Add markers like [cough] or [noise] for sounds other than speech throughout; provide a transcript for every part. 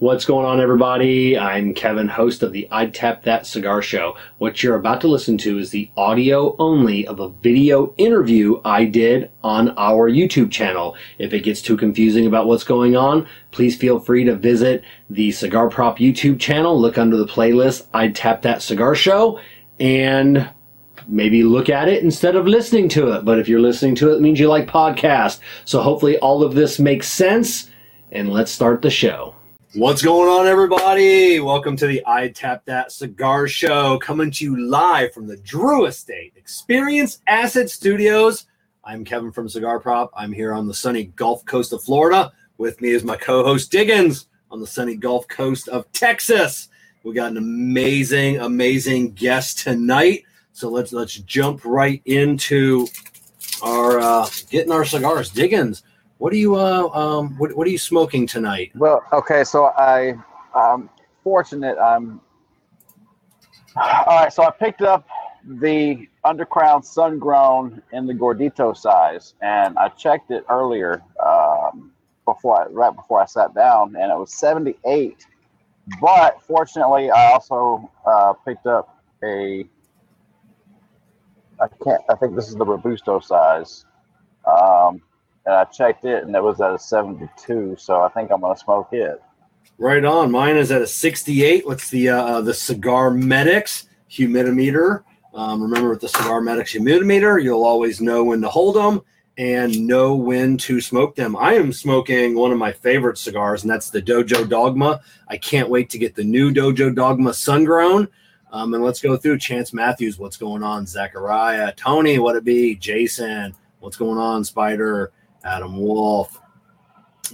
What's going on, everybody? I'm Kevin, host of the I'd Tap That Cigar Show. What you're about to listen to is the audio only of a video interview I did on our YouTube channel. If it gets too confusing about what's going on, please feel free to visit the Cigar Prop YouTube channel, look under the playlist I'd Tap That Cigar Show, and maybe look at it instead of listening to it. But if you're listening to it, it means you like podcasts. So hopefully all of this makes sense, and let's start the show. What's going on, everybody? Welcome to the I Tap That Cigar Show, coming to you live from the Drew Estate Experience Acid Studios. I'm Kevin from Cigar Prop. I'm here on the sunny Gulf Coast of Florida. With me is my co-host Diggins on the sunny Gulf Coast of Texas. We got an amazing, amazing guest tonight. So let's let's jump right into our uh, getting our cigars. Diggins, what are you uh um what, what are you smoking tonight? Well, okay, so I I'm fortunate. I'm all right. So I picked up the Undercrown Sun Grown in the Gordito size, and I checked it earlier um, before I, right before I sat down, and it was 78. But fortunately, I also uh, picked up a I can't. I think this is the Robusto size. Um, and I checked it, and it was at a 72. So I think I'm gonna smoke it. Right on. Mine is at a 68. What's the uh, the Cigar Medics humidimeter? Um, remember, with the Cigar Medics humidimeter, you'll always know when to hold them and know when to smoke them. I am smoking one of my favorite cigars, and that's the Dojo Dogma. I can't wait to get the new Dojo Dogma Sun Grown. Um, and let's go through Chance Matthews. What's going on? Zachariah, Tony, what it be? Jason, what's going on? Spider, Adam Wolf.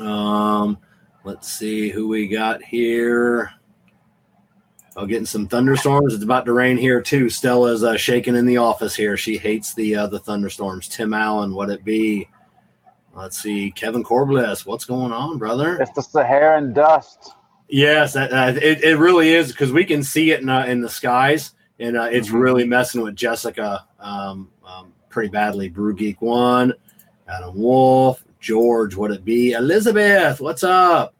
Um, let's see who we got here. Oh, getting some thunderstorms. It's about to rain here too. Stella's uh, shaking in the office here. She hates the uh, the thunderstorms. Tim Allen, what it be? Let's see. Kevin Corbliss, what's going on, brother? It's the Saharan dust. Yes, that, uh, it, it really is because we can see it in, uh, in the skies, and uh, it's Mhm. really messing with Jessica um, um, pretty badly. Brew Geek One, Adam Wolf, George, what it be? Elizabeth, what's up?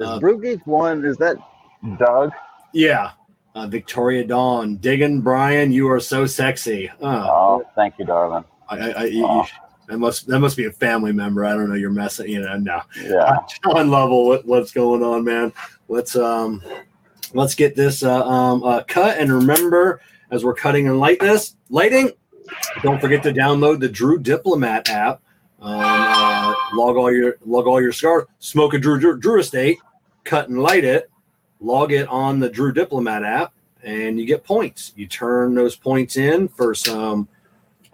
Is Uh, Brew Geek one? Is that Doug? Yeah, uh, Victoria Dawn, Diggin Brian, you are so sexy. Oh, Oh, thank you, darling. I, I, I, you- Oh. that must that must be a family member. I don't know. You're messing. You know, no. Yeah. [laughs] John Lovell, what, what's going on, man? Let's um, let's get this uh, um, uh, cut. And remember, as we're cutting and light this lighting, don't forget to download the Drew Diplomat app. Um, uh, log all your log all your cigars. Smoke a Drew, Drew Drew Estate, cut and light it. Log it on the Drew Diplomat app, and you get points. You turn those points in for some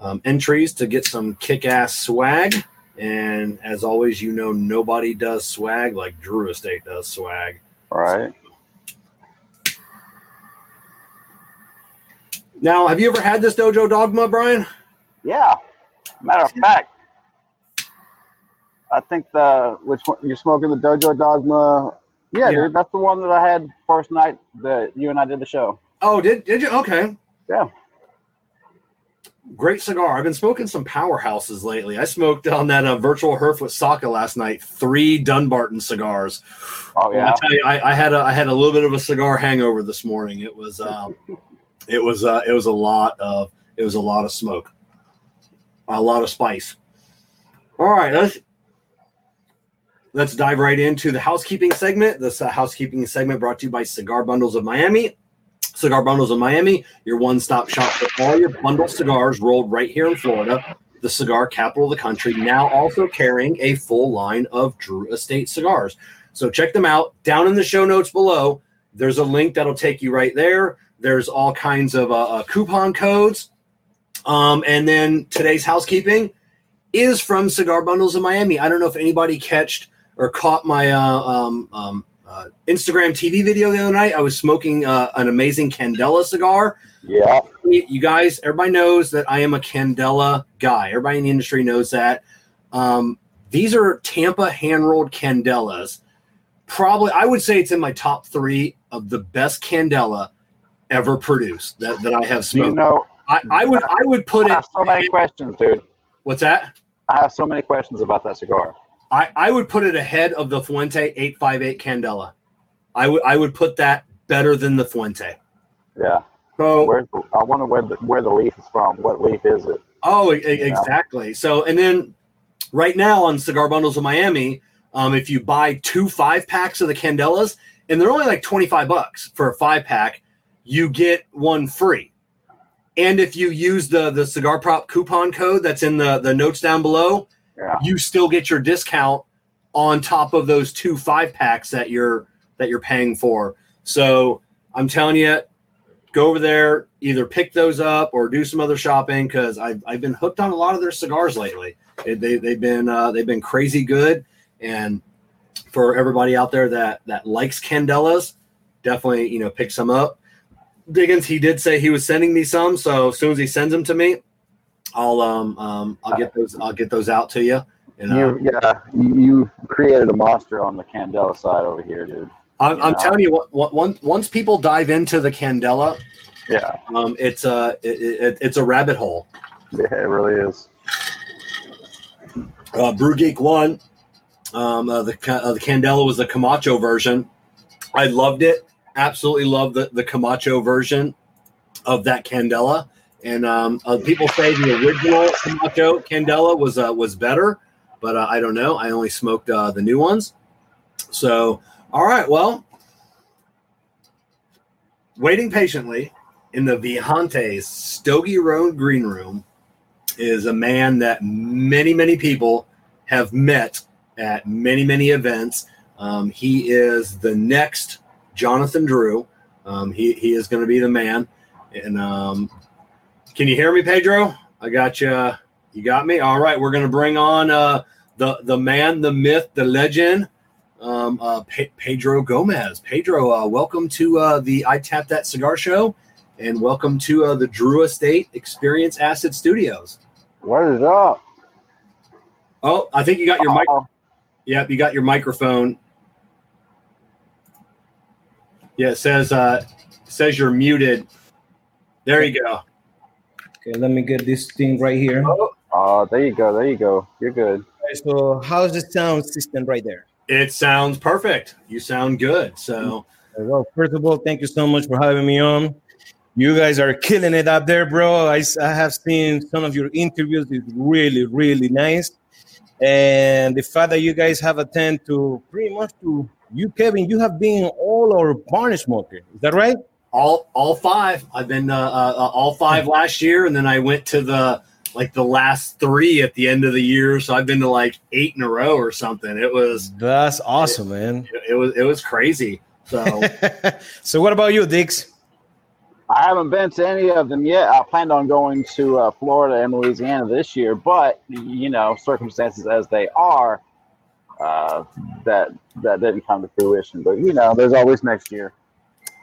um, entries to get some kick-ass swag. And as always, you know nobody does swag like Drew Estate does swag. Right. Now, have you ever had this Dojo Dogma, Brian? Yeah. Matter of fact, I think the which one you're smoking the Dojo Dogma. Yeah, Yeah. dude, that's the one that I had first night that you and I did the show. Oh, did did you? Okay. Yeah. Great cigar. I've been smoking some powerhouses lately. I smoked on that uh, virtual herf with Saka last night. Three Dunbarton cigars. Oh I yeah. tell you, I, I had a I had a little bit of a cigar hangover this morning. It was um, [laughs] it was uh, it was a lot of it was a lot of smoke, a lot of spice. All right, let's let's dive right into the housekeeping segment. This uh, housekeeping segment brought to you by Cigar Bundles of Miami. Cigar Bundles of Miami, your one-stop shop for all your bundle cigars rolled right here in Florida, the cigar capital of the country. Now also carrying a full line of Drew Estate cigars. So check them out down in the show notes below. There's a link that'll take you right there. There's all kinds of uh, uh, coupon codes. Um, and then today's housekeeping is from Cigar Bundles of Miami. I don't know if anybody catched or caught my uh, um, um, uh, Instagram TV video the other night. I was smoking uh, an amazing Candela cigar Yeah. you guys, everybody knows that I am a Candela guy. Everybody in the industry knows that. Um, these are Tampa hand rolled Candelas. Probably, I would say it's in my top three of the best Candela ever produced that, that I have Do you smoked. know? I, I would I would put I it. so many questions, dude. What's that? I have so many questions about that cigar. I, I would put it ahead of the Fuente 858 Candela. I would I would put that better than the Fuente. Yeah. So Where's I wonder where the where the leaf is from. What leaf is it? Oh, e- e- exactly. So, and then right now on Cigar Bundles of Miami, um, if you buy two five packs of the Candelas, and they're only like 25 bucks for a five pack, you get one free. And if you use the the cigar prop coupon code that's in the the notes down below, You still get your discount on top of those two five packs that you're that you're paying for. So I'm telling you, go over there, either pick those up or do some other shopping because I've, I've been hooked on a lot of their cigars lately. They, they, they've been uh, they've been crazy good, and for everybody out there that that likes Candelas, definitely you know pick some up. Diggins, he did say he was sending me some, so as soon as he sends them to me, I'll um um I'll get those I'll get those out to you. And uh, You yeah. You created a monster on the Candela side over here, dude. I'm, I'm telling you what, what once once people dive into the Candela, Yeah. um, it's a it, it, it's a rabbit hole. Yeah, it really is. Uh, Brew Geek One, um, uh, the uh, the Candela was the Camacho version. I loved it. Absolutely loved the the Camacho version of that Candela. And um, uh, people say the original Camacho Candela was uh, was better, but uh, I don't know. I only smoked uh, the new ones. So, all right. Well, waiting patiently in the Vijantes Stogie Road Green Room is a man that many, many people have met at many, many events. Um, he is the next Jonathan Drew. Um, he, he is going to be the man. And um, can you hear me, Pedro? I got you. You got me. All right, we're going to bring on uh, the the man, the myth, the legend, um, uh, Pe- Pedro Gomez. Pedro, uh, welcome to uh, the I Tap That Cigar Show, and welcome to uh, the Drew Estate Experience Acid Studios. What is up? Oh, I think you got your mic. Yep, you got your microphone. Yeah, it says uh, says you're muted. There you go. Okay, let me get this thing right here. oh, oh there you go. There you go. You're good. So, how's the sound system right there? It sounds perfect. You sound good. So Well, first of all, thank you so much for having me on. You guys are killing it up there, bro. I, I have seen some of your interviews. It's really, really nice. And the fact that you guys have attended to pretty much to you, Kevin, you have been all our barn smoker. Is that right? All all five. I've been uh, uh, uh, all five last year, and then I went to the like the last three at the end of the year. So I've been to like eight in a row or something. It was That's awesome, man. it was it was crazy. So [laughs] so, what about you, Dix? I haven't been to any of them yet. I planned on going to uh, Florida and Louisiana this year, but you know, circumstances as they are, uh, that that didn't come to fruition. But you know, there's always next year.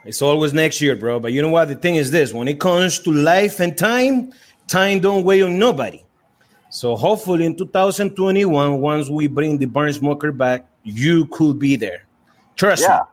It's always next year, bro. But you know what? The thing is this: when it comes to life and time, time don't wait on nobody. So hopefully in 2021, once we bring the barn smoker back, you could be there. Trust Yeah, me.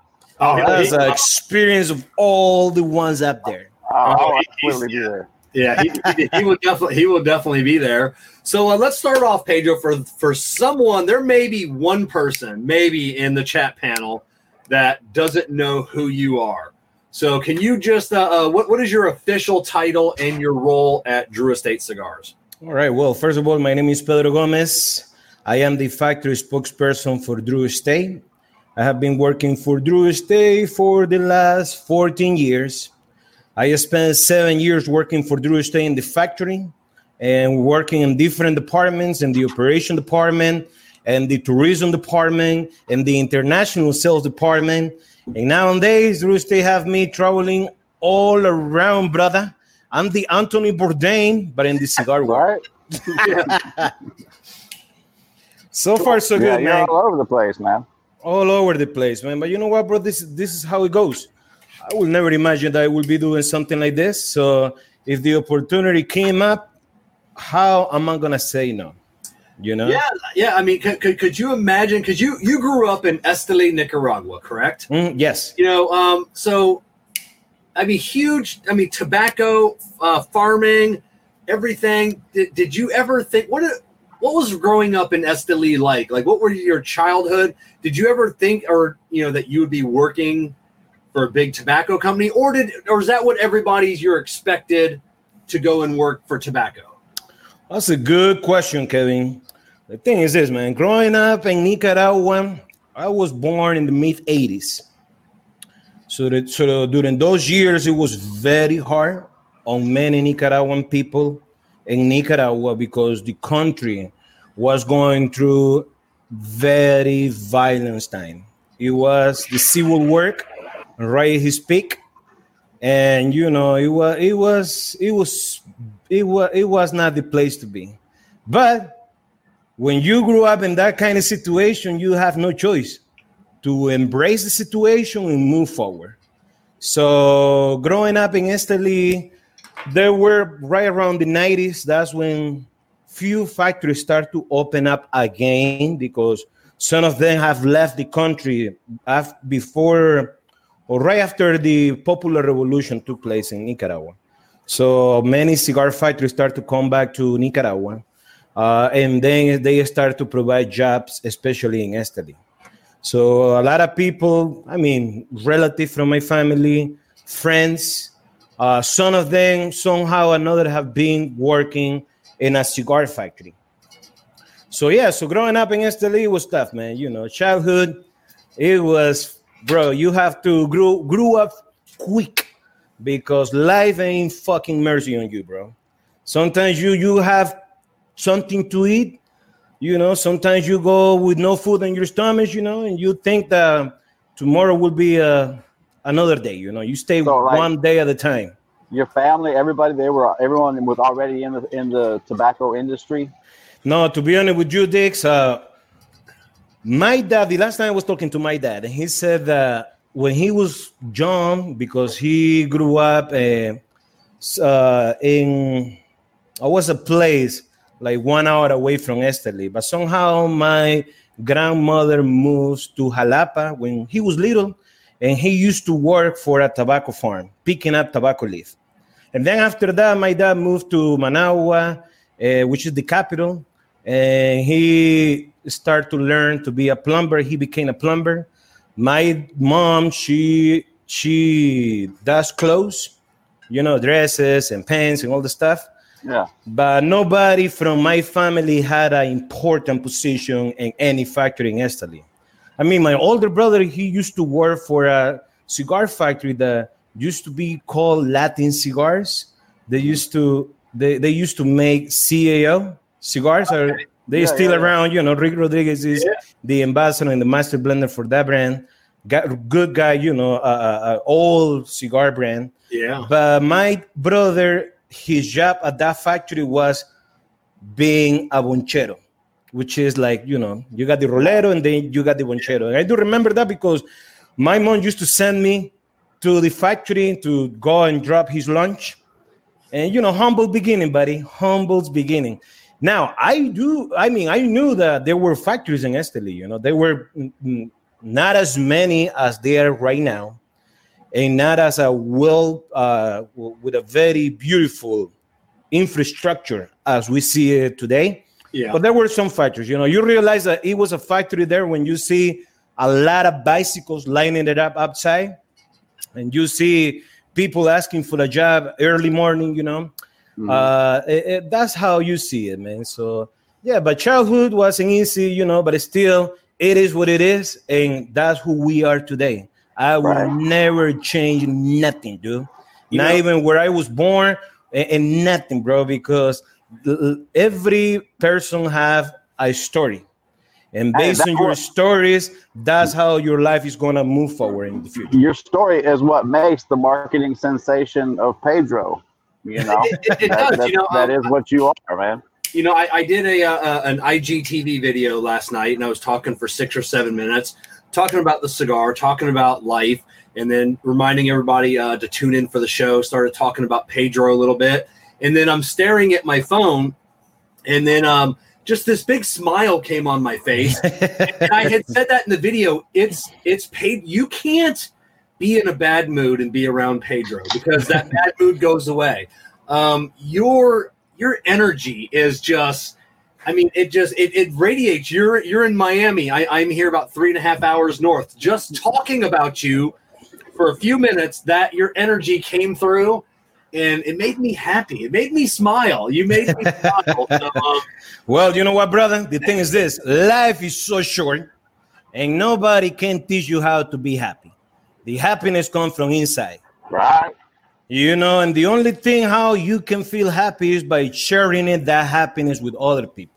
oh, That's he- an experience of all the ones up there. I'll Oh, absolutely be there. Yeah, he, he, he will definitely he will definitely be there. So uh, let's start off, Pedro. For for someone, there may be one person, maybe in the chat panel, that doesn't know who you are. So can you just uh, uh, what what is your official title and your role at Drew Estate Cigars? All right. Well, first of all, my name is Pedro Gomez. I am the factory spokesperson for Drew Estate. I have been working for Drew Estate for the last 14 years. I spent seven years working for Drew Estate in the factory and working in different departments in the operation department and the tourism department and the international sales department. And nowadays, Estate have me traveling all around, brother. I'm the Anthony Bourdain, but in the cigar world. [laughs] So far, so yeah, good, man. all over the place, man. All over the place, man. But you know what, bro? This this is how it goes. I will never imagine that I will be doing something like this. So if the opportunity came up, how am I gonna say no? You know? Yeah, yeah. I mean, could, could, could you imagine? Because you you grew up in Esteli, Nicaragua, correct? Mm, yes. You know, um, so I mean, huge. I mean, tobacco uh, farming, everything. Did, did you ever think what? what was growing up in Esteli like? Like, what were your childhood? Did you ever think, or you know, that you would be working for a big tobacco company, or did, or is that what everybody's you're expected to go and work for tobacco? That's a good question, Kevin. The thing is this, man. Growing up in Nicaragua, I was born in the mid '80s. So, that, so during those years, it was very hard on many Nicaraguan people in Nicaragua because the country was going through very violent time. It was the civil war right his peak, and you know it was it was it was it was it was not the place to be. But when you grew up in that kind of situation, you have no choice to embrace the situation and move forward. So growing up in Esteli, there were right around the 90s, that's when few factories start to open up again because some of them have left the country before or right after the popular revolution took place in Nicaragua. So many cigar factories start to come back to Nicaragua. Uh, and then they start to provide jobs, especially in Esteli. So a lot of people, I mean, relatives from my family, friends, uh, some of them somehow another have been working in a cigar factory. So yeah, so growing up in Esteli was tough, man. You know, childhood, it was, bro. You have to grow grew up quick because life ain't fucking mercy on you, bro. Sometimes you you have something to eat you know, sometimes you go with no food in your stomach, you know, and you think that tomorrow will be uh, another day. You know, you stay so, like, one day at a time. Your family, everybody, they were everyone was already in the in the tobacco industry. No, to be honest with you, Dix, uh, my dad. The last time I was talking to my dad, and he said that when he was young, because he grew up uh, uh, in, I was a place like one hour away from Esteli. But somehow my grandmother moves to Jalapa when he was little, and he used to work for a tobacco farm, picking up tobacco leaf. And then after that, my dad moved to Managua, uh, which is the capital, and he started to learn to be a plumber. He became a plumber. My mom, she she does clothes, you know, dresses and pants and all the stuff. Yeah. But nobody from my family had an important position in any factory in Esteli. I mean, my older brother, he used to work for a cigar factory that used to be called Latin Cigars. They used to they, they used to make CAO cigars. Okay. Are they yeah, still yeah, around? Yeah. You know, Rick Rodriguez is the ambassador and the master blender for that brand. Got, good guy, you know, uh, uh, old cigar brand. Yeah. But my brother his job at that factory was being a bonchero, which is like, you know, you got the rolero and then you got the bonchero. And I do remember that because my mom used to send me to the factory to go and drop his lunch. And, you know, humble beginning, buddy, humble's beginning. Now, I do, I mean, I knew that there were factories in Esteli, you know, there were not as many as there right now and not as a well uh, with a very beautiful infrastructure as we see it today. Yeah. But there were some factors. You know, you realize that it was a factory there when you see a lot of bicycles lining it up outside, and you see people asking for a job early morning. You know, mm-hmm. uh, it, it, that's how you see it, man. So yeah, but childhood wasn't easy, you know, but still, it is what it is, and that's who we are today. I will right. never change nothing, dude. You Not know, even where I was born and, and nothing, bro, because every person have a story. And based on your stories, that's how your life is going to move forward in the future. Your story is what makes the marketing sensation of Pedro. You know, it, [laughs] it, it that, does, you know, that um, is what you are, man. You know, I, I did a uh, an IGTV video last night, and I was talking for six or seven minutes talking about the cigar, talking about life, and then reminding everybody uh, to tune in for the show. Started talking about Pedro a little bit, and then I'm staring at my phone, and then um, just this big smile came on my face. and I had said that in the video. It's it's paid. You can't be in a bad mood and be around Pedro because that bad mood goes away. Um, your your energy is just I mean, it just it, it radiates. You're you're in Miami. I, I'm here about three and a half hours north. Just talking about you for a few minutes, that your energy came through, and it made me happy. It made me smile. You made me [laughs] smile. So, um, Well, you know what, brother? The thing is this life is so short, and nobody can teach you how to be happy. The happiness comes from inside. Right. You know, and the only thing how you can feel happy is by sharing it, that happiness with other people.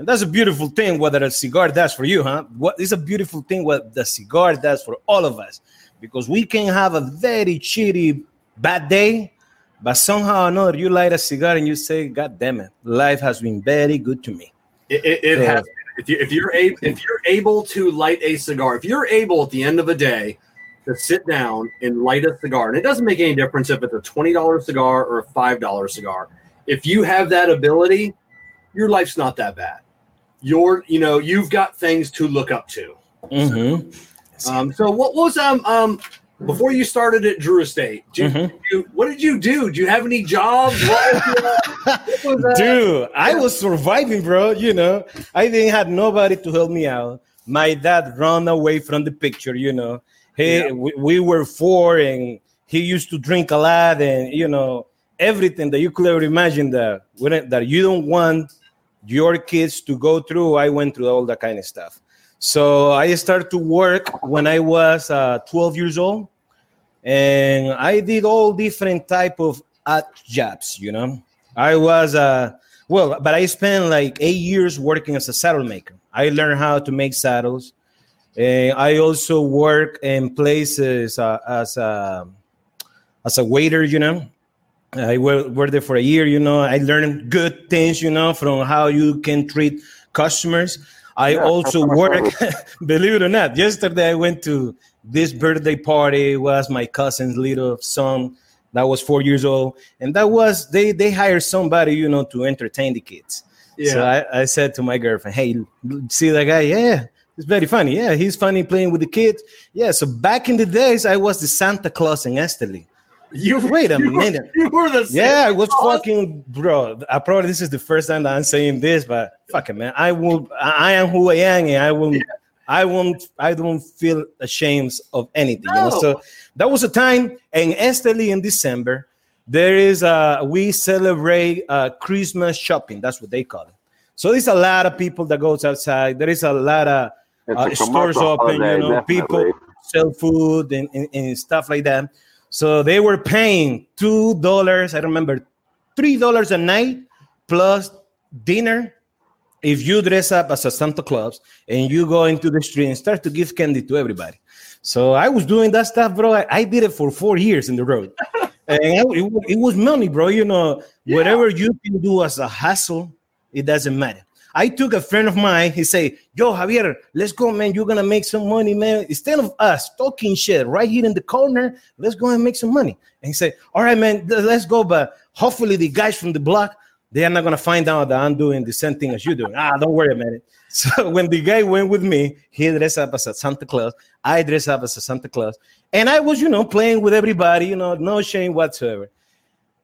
And that's a beautiful thing, what a cigar does for you, huh? What is a beautiful thing what the cigar does for all of us. Because we can have a very shitty bad day, but somehow or another you light a cigar and you say, God damn it, life has been very good to me. It, it, it Yeah. has. If you if you're able if you're able to light a cigar, if you're able at the end of a day to sit down and light a cigar, and it doesn't make any difference if it's a twenty dollar cigar or a five dollar cigar. If you have that ability, your life's not that bad. You're you know you've got things to look up to. Mhm. Um, so what was um um before you started at Drew Estate? Did you, Mhm. you- what did you do? Do you have any jobs? What was, your, what was, uh, Dude, I was surviving, bro. You know, I didn't have nobody to help me out. My dad ran away from the picture. You know, he Yeah. we, we were four, and he used to drink a lot, and you know everything that you could ever imagine that that you don't want your kids to go through. I went through all that kind of stuff. So I started to work when I was uh, 12 years old, and I did all different type of odd jobs. You know, I was uh well, but I spent like eight years working as a saddle maker. I learned how to make saddles. And I also work in places uh, as a as a waiter. You know, I wor- worked there for a year. You know, I learned good things. You know, from how you can treat customers. I Yeah, also work. [laughs] believe it or not, yesterday I went to this birthday party. It was my cousin's little son that was four years old, and that was they they hired somebody you know to entertain the kids. yeah. So I, I said to my girlfriend, "Hey, see that guy? Yeah, it's very funny. Yeah, he's funny playing with the kids. Yeah. So back in the days, I was the Santa Claus in Esteli. You [laughs] Wait a you were- minute. you were the Yeah, I was Claus? fucking bro. I probably this is the first time that I'm saying this, but fuck it, man. I will. I I am who I am, and I will. I won't. I don't feel ashamed of anything. You know? So that was a time in Esteli in December. There is uh we celebrate uh Christmas shopping. That's what they call it. So there's a lot of people that goes outside. There is a lot of uh, a stores open. holiday, you know, people sell food and, and, and stuff like that. So they were paying two dollars. I remember three dollars a night plus dinner if you dress up as a Santa Claus and you go into the street and start to give candy to everybody. So I was doing that stuff, bro. I, I did it for four years in the road. [laughs] and it, it was- it was money, bro. You know, whatever you can do as a hustle, it doesn't matter. I took a friend of mine. He say, "Yo, Javier, let's go, man. You're gonna make some money, man. Instead of us talking shit right here in the corner, let's go and make some money." And he said, "All right, man, let's go. But hopefully, the guys from the block, they are not gonna find out that I'm doing the same thing as you doing. Ah, don't worry about [laughs] it." So when the guy went with me, he dressed up as a Santa Claus. I dressed up as a Santa Claus, and I was, you know, playing with everybody. You know, no shame whatsoever.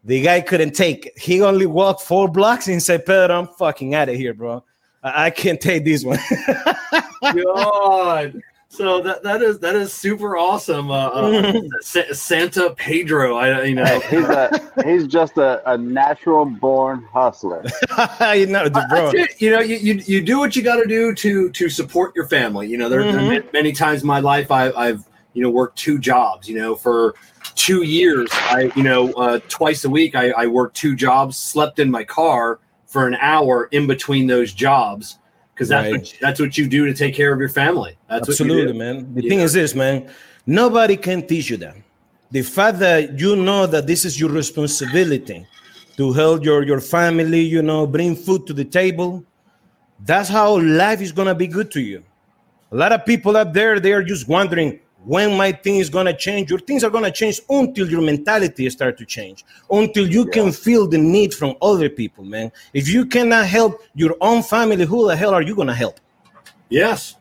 The guy couldn't take it. He only walked four blocks and said, Pedro, I'm fucking out of here, bro. I, I can't take this one. [laughs] God. So that that is that is super awesome. Uh, uh, Sa- [laughs] Santa Pedro. I you know. He's a he's just a, a natural born hustler. [laughs] you know, I- I bro. you know, you, you, you do what you got to do to to support your family. You know, there, there Mhm. have been many times in my life I, I've you know work two jobs. You know, for two years, I you know uh, twice a week I, I worked two jobs, slept in my car for an hour in between those jobs because that's Right. what that's what you do to take care of your family. That's what you Absolutely, man. The Yeah. thing is this, man. Nobody can teach you that. The fact that you know that this is your responsibility to help your, your family, you know, bring food to the table, that's how life is gonna be good to you. A lot of people up there, they are just wondering when my thing is gonna change. Your things are gonna change until your mentality start to change, until you can feel the need from other people, man. If you cannot help your own family, who the hell are you gonna help? Yes,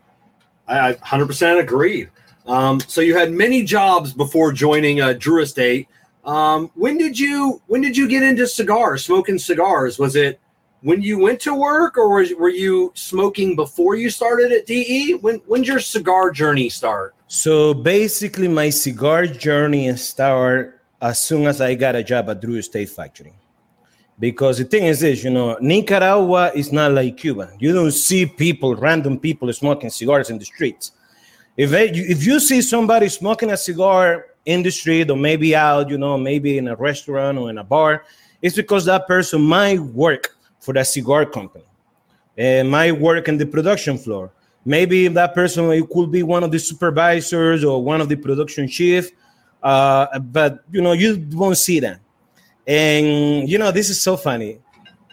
I, I 100% agree. Um, so you had many jobs before joining uh, Drew Estate. Um, when did you when did you get into cigars, smoking cigars? Was it when you went to work, or was, were you smoking before you started at DE? When when's your cigar journey start? So basically, my cigar journey started as soon as I got a job at Drew Estate Factory. Because the thing is this, you know, Nicaragua is not like Cuba. You don't see people, random people smoking cigars in the streets. If, they, if you see somebody smoking a cigar in the street or maybe out, you know, maybe in a restaurant or in a bar, it's because that person might work for that cigar company and might work in the production floor. Maybe that person it could be one of the supervisors or one of the production chief, uh, but you know you won't see them. And you know this is so funny.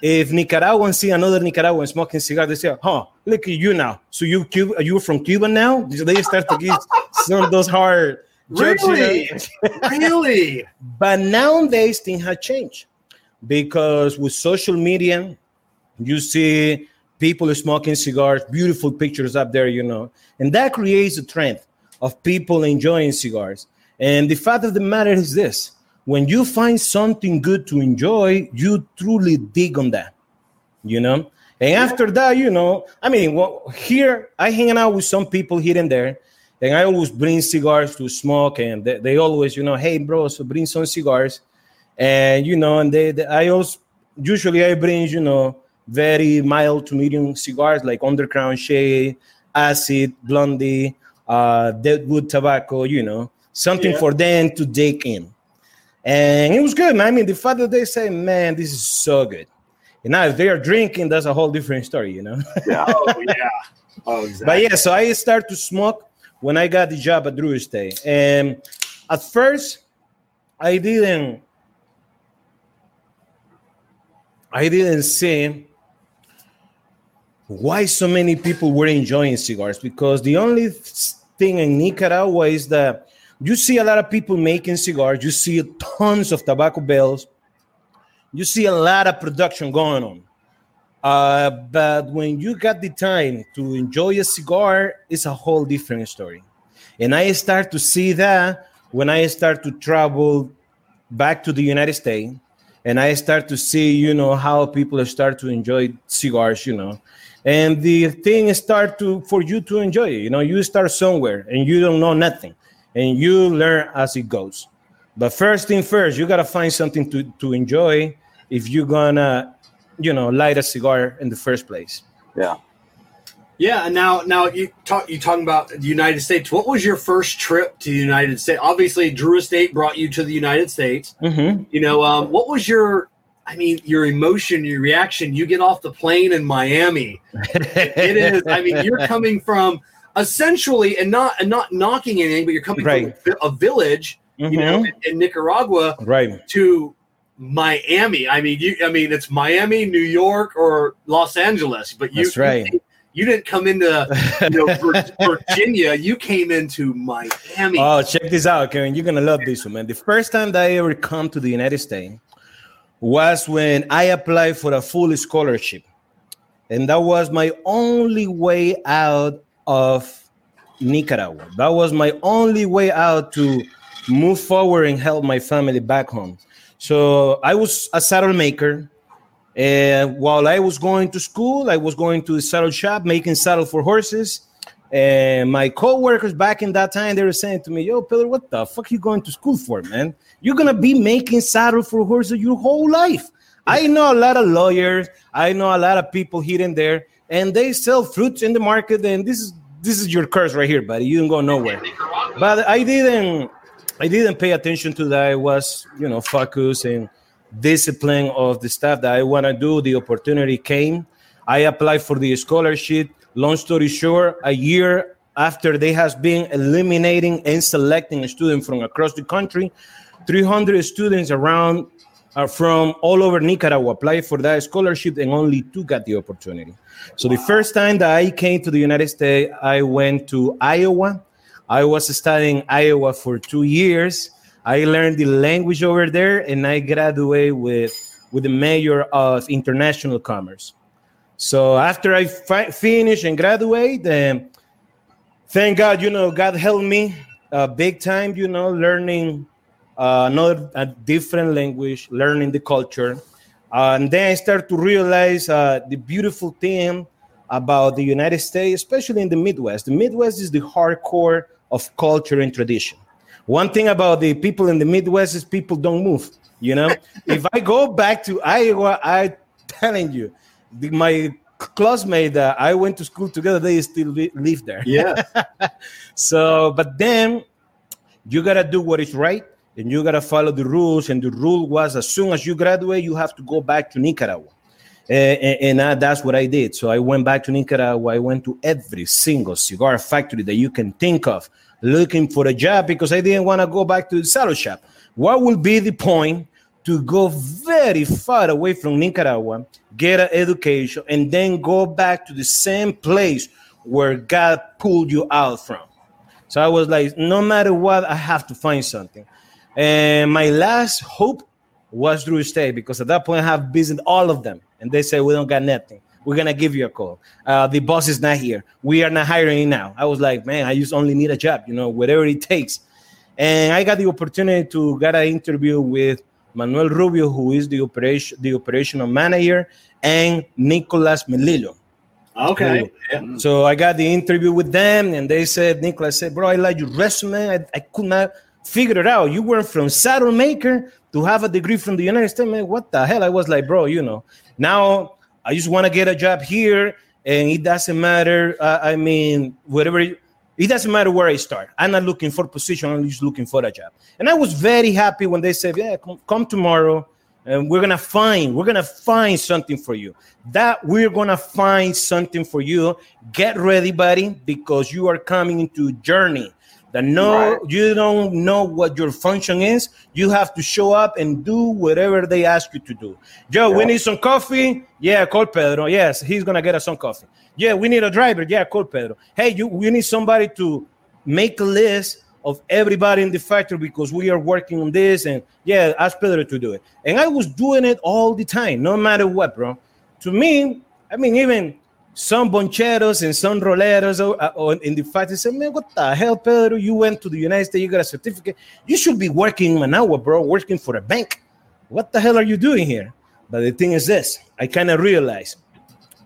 If Nicaraguans see another Nicaraguan smoking cigar, they say, "Huh, look at you now. So you Cuba, are you from Cuba now?" They start to give some of those hard. jokes. Really, really. [laughs] But nowadays things have changed because with social media, you see people smoking cigars, beautiful pictures up there, you know, and that creates a trend of people enjoying cigars. And the fact of the matter is this when you find something good to enjoy, you truly dig on that, you know. And after that, you know, I mean, well, here I hanging out with some people here and there, and I always bring cigars to smoke, and they, they always, you know, hey, bro, so bring some cigars, and you know, and they, they I also usually I bring, you know, very mild to medium cigars like Undercrown Shade, Acid, Blondie, uh, Deadwood Tobacco, you know, something Yeah. for them to dig in. And it was good, man. I mean, the fact that they say, man, this is so good. And now if they are drinking, that's a whole different story, you know. [laughs] Yeah. Oh yeah. Oh exactly. But yeah, so I started to smoke when I got the job at Drew Estate. And at first, I didn't I didn't see why so many people were enjoying cigars because the only thing in Nicaragua is that you see a lot of people making cigars, you see tons of tobacco bells, you see a lot of production going on. Uh, but when you got the time to enjoy a cigar, it's a whole different story. And I start to see that when I start to travel back to the United States and I start to see, you know, how people start to enjoy cigars, you know. And the thing start to for you to enjoy it. You know, you start somewhere and you don't know nothing and you learn as it goes. But first thing first, you gotta find something to, to enjoy if you're gonna, you know, light a cigar in the first place. Yeah. Yeah, now now you talk you talking about the United States. What was your first trip to the United States? Obviously, Drew Estate brought you to the United States. Mm-hmm. You know, um, what was your I mean, your emotion, your reaction. You get off the plane in Miami. It is. I mean, you're [laughs] coming from essentially, and not and not knocking anything, but you're coming Right. from a village, you know, Mhm. in, in Nicaragua Right. to Miami. I mean, you. I mean, it's Miami, New York, or Los Angeles. But you, That's right. you, you didn't come into you know [laughs] Virginia. You came into Miami. Oh, check this out, Kevin. You're gonna love this one, man. The first time that I ever come to the United States was when I applied for a full scholarship, and that was my only way out of Nicaragua. That was my only way out to move forward and help my family back home. So I was a saddle maker. And while I was going to school, I was going to the saddle shop making saddle for horses. And my co-workers back in that time, they were saying to me, "Yo, Pedro, what the fuck you going to school for, man? You're gonna be making saddle for horses your whole life." I know a lot of lawyers. I know a lot of people here and there, and they sell fruits in the market. And this is this is your curse right here, buddy. You don't go nowhere. But I didn't. I didn't pay attention to that. I was, you know, focused and discipline of the stuff that I want to do. The opportunity came. I applied for the scholarship. Long story short, a year after they has been eliminating and selecting a student from across the country, 300 students around are from all over Nicaragua applied for that scholarship, and only two got the opportunity. So the first time that I came to the United States, I went to Iowa. I was studying Iowa for two years. I learned the language over there, and I graduated with with the major of international commerce. So after I fi- finish and graduate, um, thank God, you know, God helped me uh, big time. You know, learning uh, another a different language, learning the culture. Uh, and then I started to realize uh, the beautiful thing about the United States, especially in the Midwest. The Midwest is the hardcore of culture and tradition. One thing about the people in the Midwest is people don't move. You know, [laughs] if I go back to Iowa, I telling you, the, my classmate that I went to school together, they still live there. Yeah. [laughs] so, but then you gotta do what is right, and you gotta follow the rules. And the rule was, as soon as you graduate, you have to go back to Nicaragua. And, and that's what I did. So I went back to Nicaragua. I went to every single cigar factory that you can think of, looking for a job because I didn't want to go back to the saddle shop. What will be the point to go very far away from Nicaragua, get an education, and then go back to the same place where God pulled you out from. So I was like, no matter what, I have to find something. And my last hope was Drew Estate because at that point I have visited all of them, and they said we don't got nothing. We're gonna give you a call. Uh, the boss is not here. We are not hiring now. I was like, man, I just only need a job, you know, whatever it takes. And I got the opportunity to get an interview with Manuel Rubio, who is the operation the operational manager, and Nicolas Melillo. Okay. Yeah. So I got the interview with them, and they said, Nicolas said, Bro, I like your resume. I, I could not figure it out. You went from saddle maker to have a degree from the United States. Man, what the hell? I was like, Bro, you know, now I just want to get a job here, and it doesn't matter. Uh, I mean, whatever. It doesn't matter where I start. I'm not looking for position. I'm just looking for a job. And I was very happy when they said, "Yeah, come, come tomorrow, and we're gonna find we're gonna find something for you." That we're gonna find something for you. Get ready, buddy, because you are coming into a journey that no right. you don't know what your function is. You have to show up and do whatever they ask you to do. Joe yeah. we need some coffee? Yeah call pedro. Yes he's gonna get us some coffee. Yeah we need a driver? Yeah call pedro. Hey you we need somebody to make a list of everybody in the factory because we are working on this and yeah ask pedro to do it. And i was doing it all the time no matter what bro. To me i mean even some boncheros and some roleros uh, in the factory said, man, what the hell, Pedro? You went to the United States, you got a certificate. You should be working in Managua, bro, working for a bank. What the hell are you doing here? But the thing is this, I kind of realized.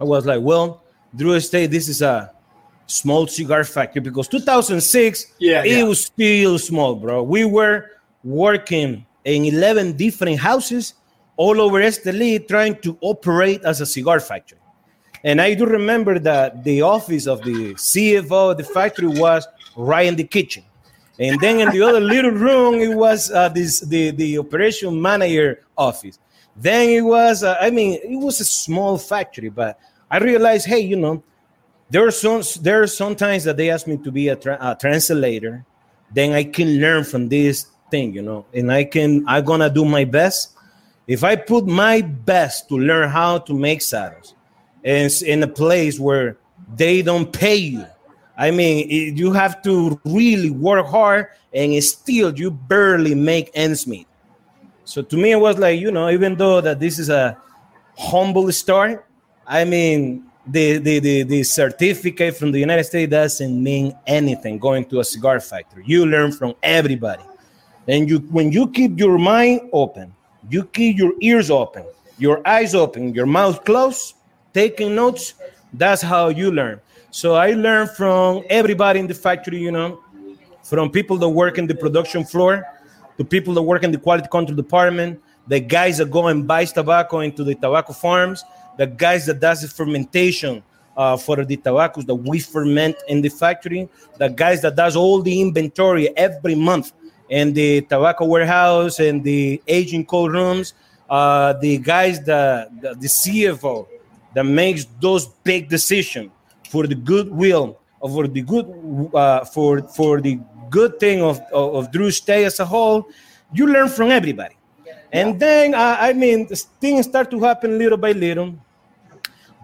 I was like, well, Drew Estate, this is a small cigar factory because 2006, yeah, it yeah. was still small, bro. We were working in 11 different houses all over Esteli trying to operate as a cigar factory. And I do remember that the office of the CFO of the factory was right in the kitchen. And then in the other little room, it was uh, this the, the operation manager office. Then it was, uh, I mean, it was a small factory, but I realized, hey, you know, there are some there are sometimes that they ask me to be a, tra- a translator. Then I can learn from this thing, you know, and I can I'm gonna do my best. If I put my best to learn how to make saddles, and in a place where they don't pay you. I mean, you have to really work hard, and still you barely make ends meet. So to me, it was like you know, even though that this is a humble start, I mean, the, the, the, the, certificate from the United States doesn't mean anything going to a cigar factory. You learn from everybody. And you when you keep your mind open, you keep your ears open, your eyes open, your mouth closed, taking notes, that's how you learn. So I learned from everybody in the factory, you know, from people that work in the production floor to people that work in the quality control department, the guys that go and buy tobacco into the tobacco farms, the guys that does the fermentation uh, for the tobaccos that we ferment in the factory, the guys that does all the inventory every month in the tobacco warehouse and the aging cold rooms, uh, the guys that the CFO that makes those big decisions for the goodwill or for the good uh, for for the good thing of, of, of Drew Estate as a whole, you learn from everybody. And then uh, I mean things start to happen little by little.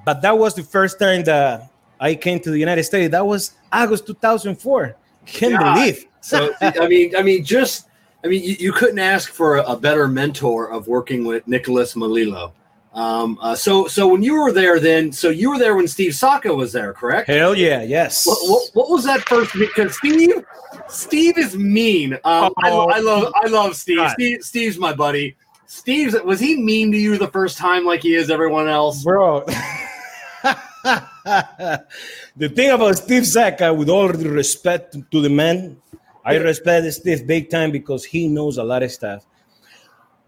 But that was the first time that I came to the United States. That was August 2004. Can't yeah. believe. so [laughs] I mean, I mean, just I mean, you, you couldn't ask for a, a, better mentor of working with Nicholas Melillo. Um, uh, so, so when you were there, then, so you were there when Steve Saka was there, correct? Hell yeah, yes. What, what, what was that first? Because Steve, Steve is mean. Um, oh, I, I, love, I love Steve. Steve. Steve's my buddy. Steve's was he mean to you the first time like he is everyone else? bro. [laughs] the thing about Steve Saka, with all the respect to the man, I respect Steve big time because he knows a lot of stuff.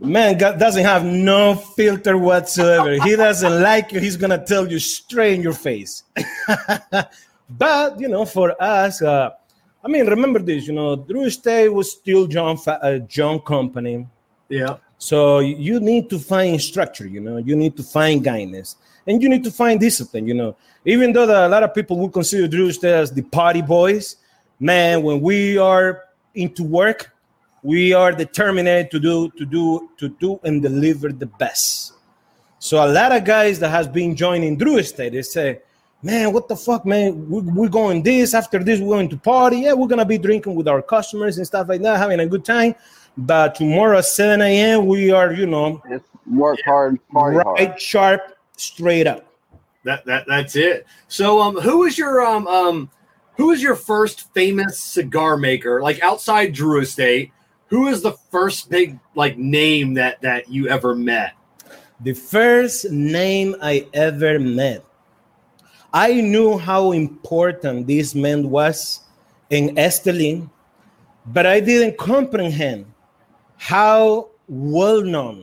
Man God doesn't have no filter whatsoever. he doesn't like you. He's gonna tell you straight in your face. [laughs] but you know, for us, uh, I mean, remember this. You know, Drew Estate was still John uh, John Company. Yeah. So you need to find structure, you know, you need to find guidance and you need to find discipline, you know. Even though the, a lot of people would consider Drew Estate as the party boys, man, when we are into work, we are determined to do to do to do and deliver the best. So a lot of guys that has been joining Drew Estate, they say, man, what the fuck, man? We, we're going this after this, we're going to party. Yeah, we're gonna be drinking with our customers and stuff like that, having a good time. But tomorrow at 7 a.m., we are, you know, It's work hard, party right hard. sharp, straight up. That that that's it. So um who was your um um who was your first famous cigar maker like outside Drew Estate? Who is the first big like name that that you ever met? The first name I ever met, I knew how important this man was in Estelin, but I didn't comprehend how well known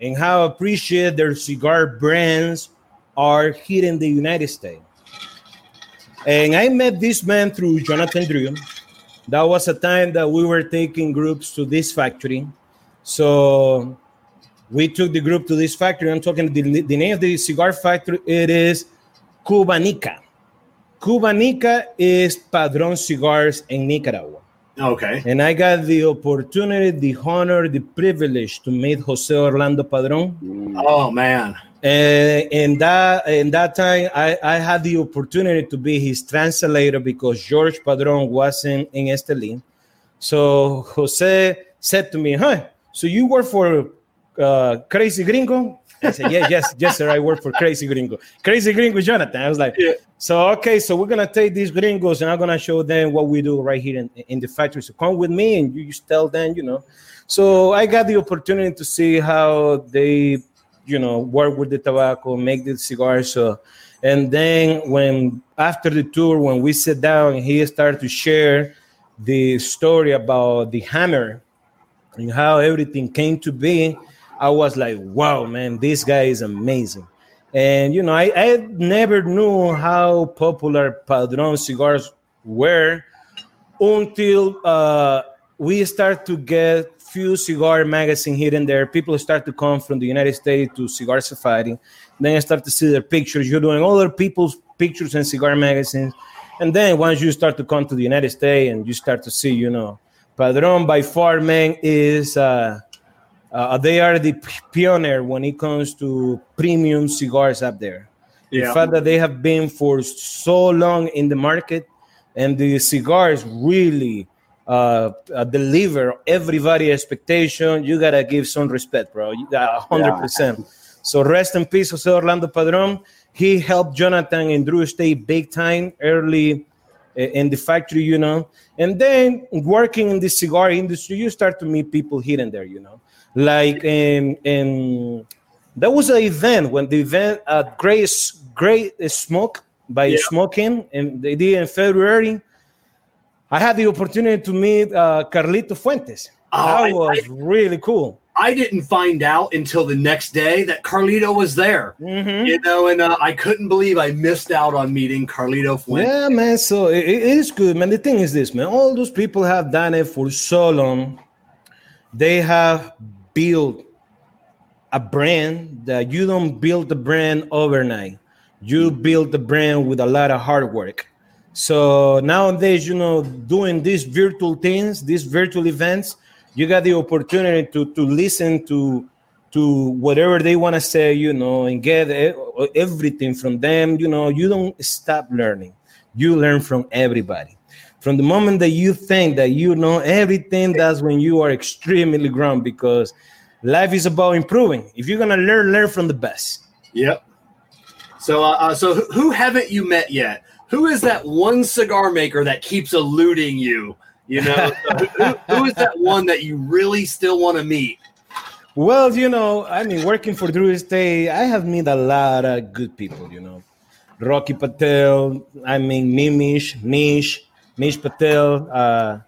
and how appreciated their cigar brands are here in the United States. And I met this man through Jonathan Drew. That was a time that we were taking groups to this factory. So we took the group to this factory. I'm talking the, the name of the cigar factory. It is Cubanica. Cubanica is Padron Cigars in Nicaragua. Okay. And I got the opportunity, the honor, the privilege to meet Jose Orlando Padron. Oh man. And in that in that time, I, I had the opportunity to be his translator because George Padron wasn't in Estelí. So Jose said to me, "Huh? So you work for uh, Crazy Gringo?" I said, "Yes, yes, yes, sir. I work for Crazy Gringo. Crazy Gringo, Jonathan." I was like, Yeah. "So okay, so we're gonna take these gringos and I'm gonna show them what we do right here in, in the factory. So come with me and you just tell them, you know." So I got the opportunity to see how they you know work with the tobacco make the cigars so and then when after the tour when we sat down he started to share the story about the hammer and how everything came to be i was like wow man this guy is amazing and you know i, I never knew how popular padron cigars were until uh, we start to get few cigar magazine here and there. People start to come from the United States to Cigar Safari. Then I start to see their pictures. You're doing other people's pictures in cigar magazines. And then once you start to come to the United States and you start to see, you know, Padron by far, man, is uh, uh, they are the pioneer when it comes to premium cigars up there. The fact that they have been for so long in the market and the cigars really uh, uh, deliver everybody expectation. You gotta give some respect, bro. You got hundred percent. So rest in peace, Jose Orlando Padron. He helped Jonathan and Drew stay big time early uh, in the factory, you know. And then working in the cigar industry, you start to meet people here and there, you know. Like in in there was an event when the event at Great Great Smoke by Yeah. Smoking, and they did in February. I had the opportunity to meet uh, Carlito Fuentes. Oh, that I- was really cool. I didn't find out until the next day that Carlito was there. Mhm. You know, and uh, I couldn't believe I missed out on meeting Carlito Fuentes. Yeah, man. So it, it is good, man. The thing is this, man. All those people have done it for so long. They have built a brand that you don't build the brand overnight. You build the brand with a lot of hard work. So nowadays, you know, doing these virtual things, these virtual events, you got the opportunity to to listen to to whatever they want to say, you know, and get everything from them. You know, you don't stop learning. You learn from everybody. From the moment that you think that you know everything, that's when you are extremely grown because life is about improving. If you're gonna learn, learn from the best. Yep. So, uh, uh, so who- haven't you met yet? Who is that one cigar maker that keeps eluding you? You know, who, who- is that one that you really still want to meet? Well, you know, I mean, working for Drew Estate, I have met a lot of good people, you know. Rocky Patel, I mean, Nimish, Nish, Nish Patel, uh,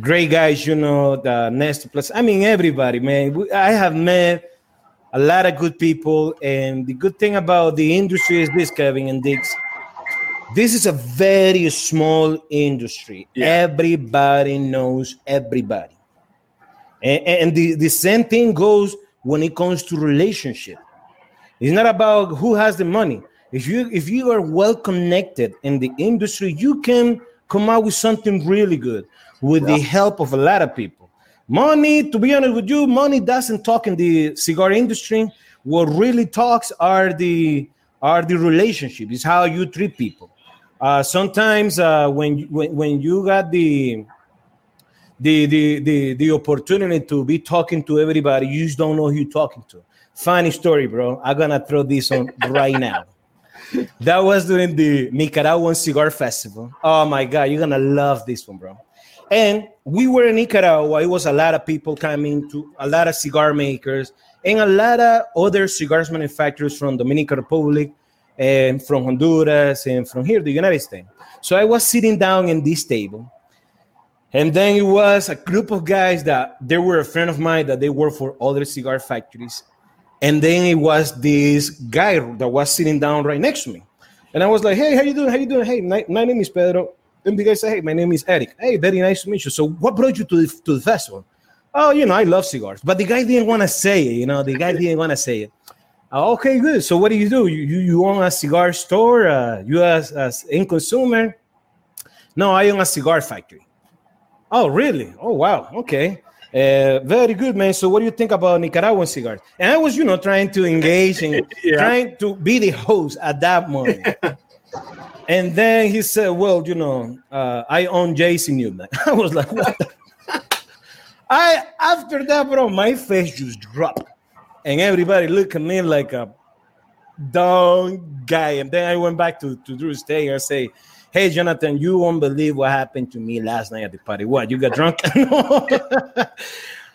great guys, you know, the Nestor Plus. I mean, everybody, man. I have met a lot of good people. And the good thing about the industry is this, Kevin and Dix. This is a very small industry. Yeah. Everybody knows everybody. And, and the, the same thing goes when it comes to relationship. It's not about who has the money. If you if you are well connected in the industry, you can come out with something really good with yeah. the help of a lot of people. Money, to be honest with you, money doesn't talk in the cigar industry. What really talks are the are the relationship. It's how you treat people. Uh, sometimes uh, when, when when you got the the, the the the opportunity to be talking to everybody, you just don't know who you're talking to. Funny story, bro. I'm gonna throw this on right now. That was during the Nicaraguan Cigar Festival. Oh my god, you're gonna love this one, bro. And we were in Nicaragua. It was a lot of people coming to a lot of cigar makers and a lot of other cigars manufacturers from Dominican Republic and from Honduras and from here, the United States. So I was sitting down in this table and then it was a group of guys that they were a friend of mine that they work for other cigar factories. And then it was this guy that was sitting down right next to me. And I was like, hey, how you doing? How you doing? Hey, my, my name is Pedro. And the guy said, hey, my name is Eric. Hey, very nice to meet you. So what brought you to the, to the festival? Oh, you know, I love cigars. But the guy didn't want to say it. You know, the guy didn't want to say it. Uh, okay, good. So what do you do? You, you, you own a cigar store? Uh, you as, as in consumer? No, I own a cigar factory. Oh, really? Oh, wow. Okay. Uh, very good, man. So, what do you think about Nicaraguan cigars? And I was, you know, trying to engage and [laughs] yeah. trying to be the host at that moment. [laughs] and then he said, "Well, you know, uh, I own JC Newman." [laughs] I was like, "What?" [laughs] I after that, bro, my face just dropped, and everybody looked at me like a dumb guy. And then I went back to to Drew Estate and say, Hey, Jonathan, you won't believe what happened to me last night at the party. What? You got drunk? [laughs]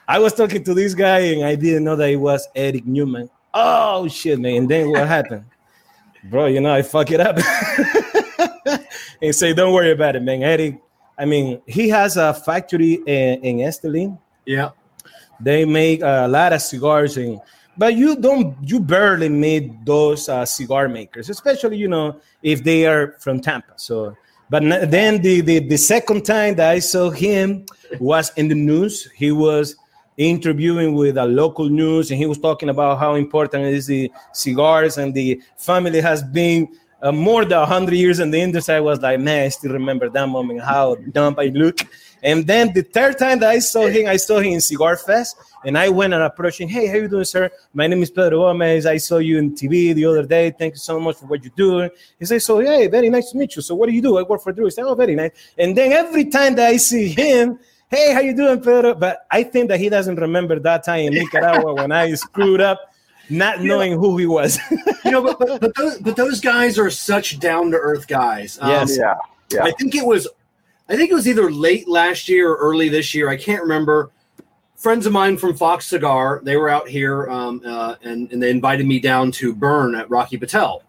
I was talking to this guy and I didn't know that it was Eric Newman. Oh, shit, man. And then what happened? Bro, you know, I fuck it up and say, don't worry about it, man. Eric, I mean, he has a factory in, in Esteli. Yeah. They make a lot of cigars and but you don't you barely meet those uh, cigar makers especially you know if they are from tampa so but then the, the the second time that i saw him was in the news he was interviewing with a local news and he was talking about how important is the cigars and the family has been uh, more than 100 years in the industry i was like man i still remember that moment how dumb i look and then the third time that i saw him i saw him in cigar fest and I went and approached him. Hey, how you doing, sir? My name is Pedro Gomez. I saw you in TV the other day. Thank you so much for what you're doing. He said, so, hey, very nice to meet you. So what do you do? I work for Drew. He said, oh, very nice. And then every time that I see him, hey, how you doing, Pedro? But I think that he doesn't remember that time in Nicaragua when I screwed up not knowing who he was. [laughs] you know, but, but, but, those, but those guys are such down to earth guys. Um, yes. Yeah. Yeah. I think it was, I think it was either late last year or early this year. I can't remember friends of mine from Fox Cigar, they were out here um, uh, and, and they invited me down to burn at Rocky Patel.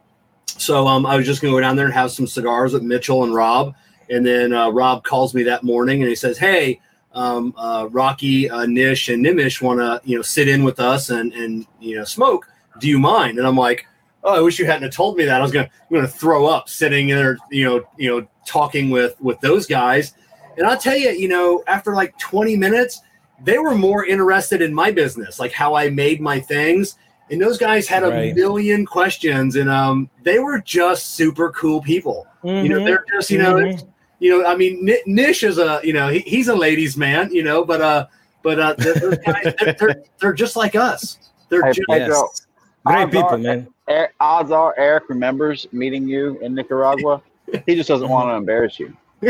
So um, I was just going to go down there and have some cigars with Mitchell and Rob. And then uh, Rob calls me that morning and he says, Hey, um, uh, Rocky, uh, Nish, and Nimish want to you know sit in with us and and you know smoke. Do you mind? And I'm like, oh, I wish you hadn't told me that. I was gonna I'm gonna throw up sitting there, you know, you know, talking with with those guys. And I'll tell you, you know, after like 20 minutes, they were more interested in my business, like how I made my things. And those guys had a right. million questions, and um, they were just super cool people. Mm-hmm. You know, they're just you know, mm-hmm. You know. I mean, Nish is a you know he, he's a ladies' man, you know, but uh, but uh, those guys they're, they're, they're, just like us. They're hey, just yes. great people, are, man. Odds are Eric remembers meeting you in Nicaragua. he just doesn't want to [laughs] embarrass you. [laughs]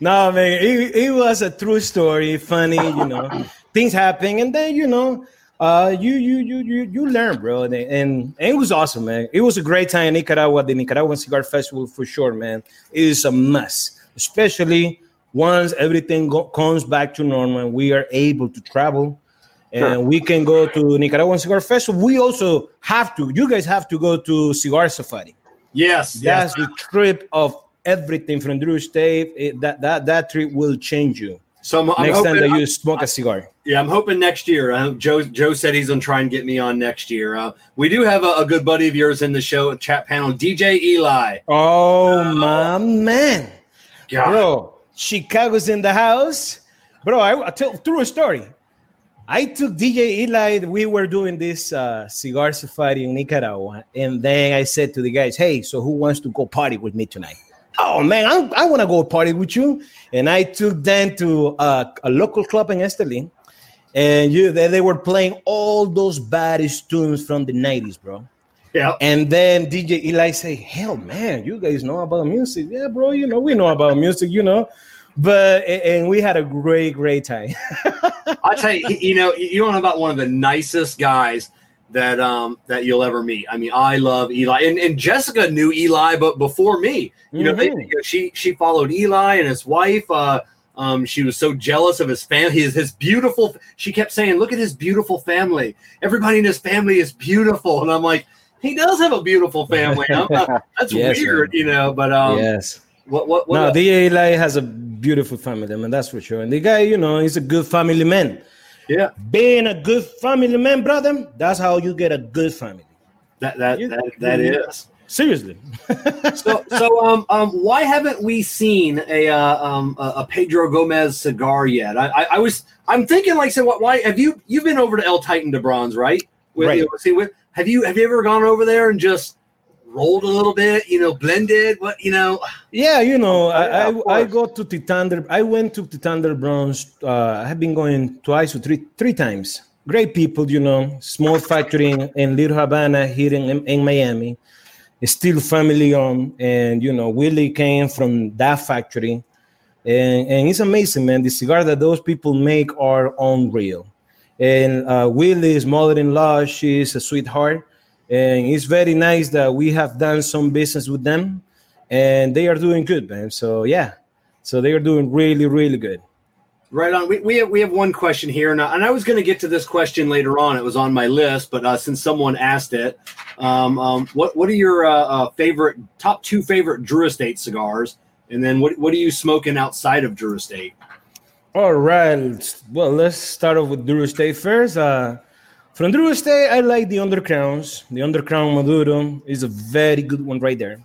no, man, it, it was a true story, funny, you know, things happen, and then you know, uh, you you you you you learn, bro, and, and, it was awesome, man. It was a great time in Nicaragua. The Nicaraguan Cigar Festival, for sure, man, it is a must, especially once everything go- comes back to normal. We are able to travel. and Sure. we can go to Nicaraguan Cigar Festival. We also have to. You guys have to go to Cigar Safari. Yes, yes. That's the trip of everything from Drew State. It- that that that trip will change you So I'm, I'm next hoping, time that you smoke a cigar. Yeah, I'm hoping next year. Uh, Joe Joe said he's gonna try and get me on next year. Uh, we do have a, a good buddy of yours in the show chat panel, DJ Eli. Oh my man, God. bro! Chicago's in the house, bro. I, I tell through a story. I took DJ Eli. We were doing this uh, cigar safari in Nicaragua, and then I said to the guys, "Hey, so who wants to go party with me tonight?" Oh man, I, I want to go party with you. And I took them to uh, a local club in Estelí, and you they, they were playing all those baddest tunes from the '90s, bro. Yeah. And then DJ Eli say, "Hell, man, you guys know about music? Yeah, bro. You know we know about music, you know." But and we had a great, great time. [laughs] I tell you, you know, you don't know about one of the nicest guys that um that you'll ever meet. I mean, I love Eli, and, and Jessica knew Eli, but before me, you know, they, Mhm. you know, she she followed Eli and his wife. Uh, um, she was so jealous of his family, his his beautiful. She kept saying, "Look at his beautiful family. Everybody in his family is beautiful," and I'm like. He does have a beautiful family. I'm [laughs] not- that's Yes, weird, man. you know. But um, yes. what what what? no, DJ Eli has a beautiful family, I man. That's for sure. And the guy, you know, he's a good family man. Yeah, Being a good family man, brother, that's how you get a good family. that that You- that, that is. Seriously. [laughs] so so um um why haven't we seen a uh, um a Pedro Gomez cigar yet? I, I I was I'm thinking like so what why have you you've been over to El Titan de Bronce right? With, Right. see, with, have you have you ever gone over there and just rolled a little bit? You know, blended. What you know? Yeah, you know, yeah, I, I I go to the Thunder. I went to Titan de Bronce. Uh, I have been going twice or three three times. Great people, you know. Small factory in, in Little Havana here in, in Miami. It's still family owned, and you know Willie came from that factory, and and it's amazing, man. The cigar that those people make are unreal. And uh, Willie's mother-in-law, she's a sweetheart, and it's very nice that we have done some business with them and they are doing good, man. So yeah, so they are doing really, really good. Right on. We, we have we have one question here, and I, and I was going to get to this question later on. It was on my list, but uh, since someone asked it, um, um, what what are your uh, uh, favorite top two favorite Drew Estate cigars, and then what what are you smoking outside of Drew Estate? All right, well, let's start off with Drew Estate first. Uh, from the Drew Estate, I like the Undercrowns. The Undercrown Maduro is a very good one right there.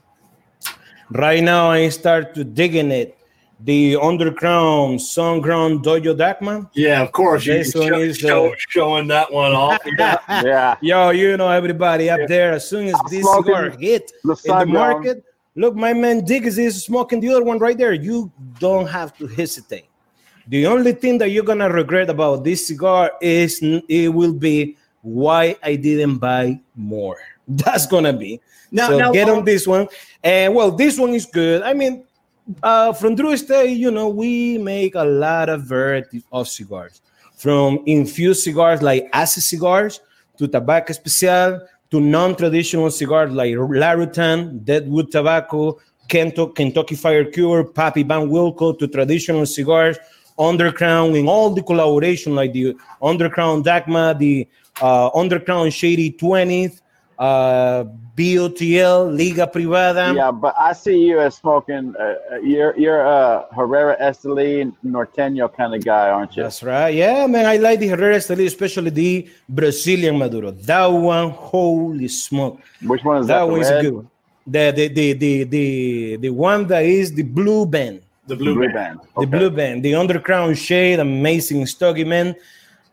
Right now, I start to digging it. The Undercrown Sun Grown Dojo Dogma. Yeah, of course. You This one show, is, show- uh, showing that one off. [laughs] Yeah. Yeah. Yo, you know everybody up there. As soon as I'm this cigar hit the in the Sun Grown. market, look, my man Diggs is smoking the other one right there. You don't have to hesitate. The only thing that you're gonna regret about this cigar is it will be why I didn't buy more. [laughs] That's gonna be. Now- so now, get um, on this one. And well, this one is good. I mean, uh, from Drew Estate, you know, we make a lot of varieties of cigars. From infused cigars like acid cigars to tobacco especial to non-traditional cigars like Larutan, Deadwood Tobacco, Kentucky, Kentucky Fire Cure, Pappy Van Winkle to traditional cigars, Undercrown, in all the collaboration like the Undercrown Dogma, the uh, Undercrown Shady 20th, uh, BOTL, Liga Privada. Yeah, but I see you as smoking. Uh, uh, you're you're a Herrera Esteli Norteño kind of guy, aren't you? That's right. Yeah, man. I like the Herrera Esteli, especially the Brazilian Maduro. That one, holy smoke. Which one is that? That the one is a good one. The, the, the, the, the, the one that is the blue band. The The blue, blue band. band. The blue band, the undercrown shade, amazing stogie, man.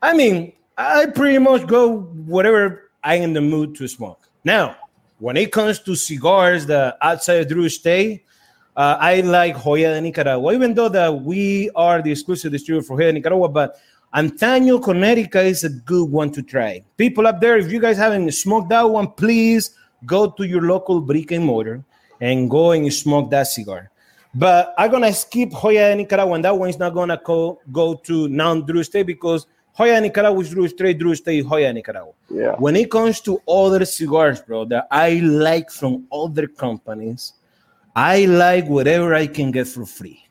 I mean, I pretty much go whatever I am in the mood to smoke. Now, when it comes to cigars the outside Drew Estate, uh, I like Joya de Nicaragua, even though that we are the exclusive distributor for Joya de Nicaragua, but Antonio Connecticut is a good one to try. People up there, if you guys haven't smoked that one, please go to your local brick and mortar and go and smoke that cigar. But I'm gonna skip Joya de Nicaragua, and that one is not gonna go, go to non Drew Estate because Joya de Nicaragua is Drew Estate, Drew Estate, Joya de Nicaragua. Yeah. When it comes to other cigars, bro, that I like from other companies, I like whatever I can get for free.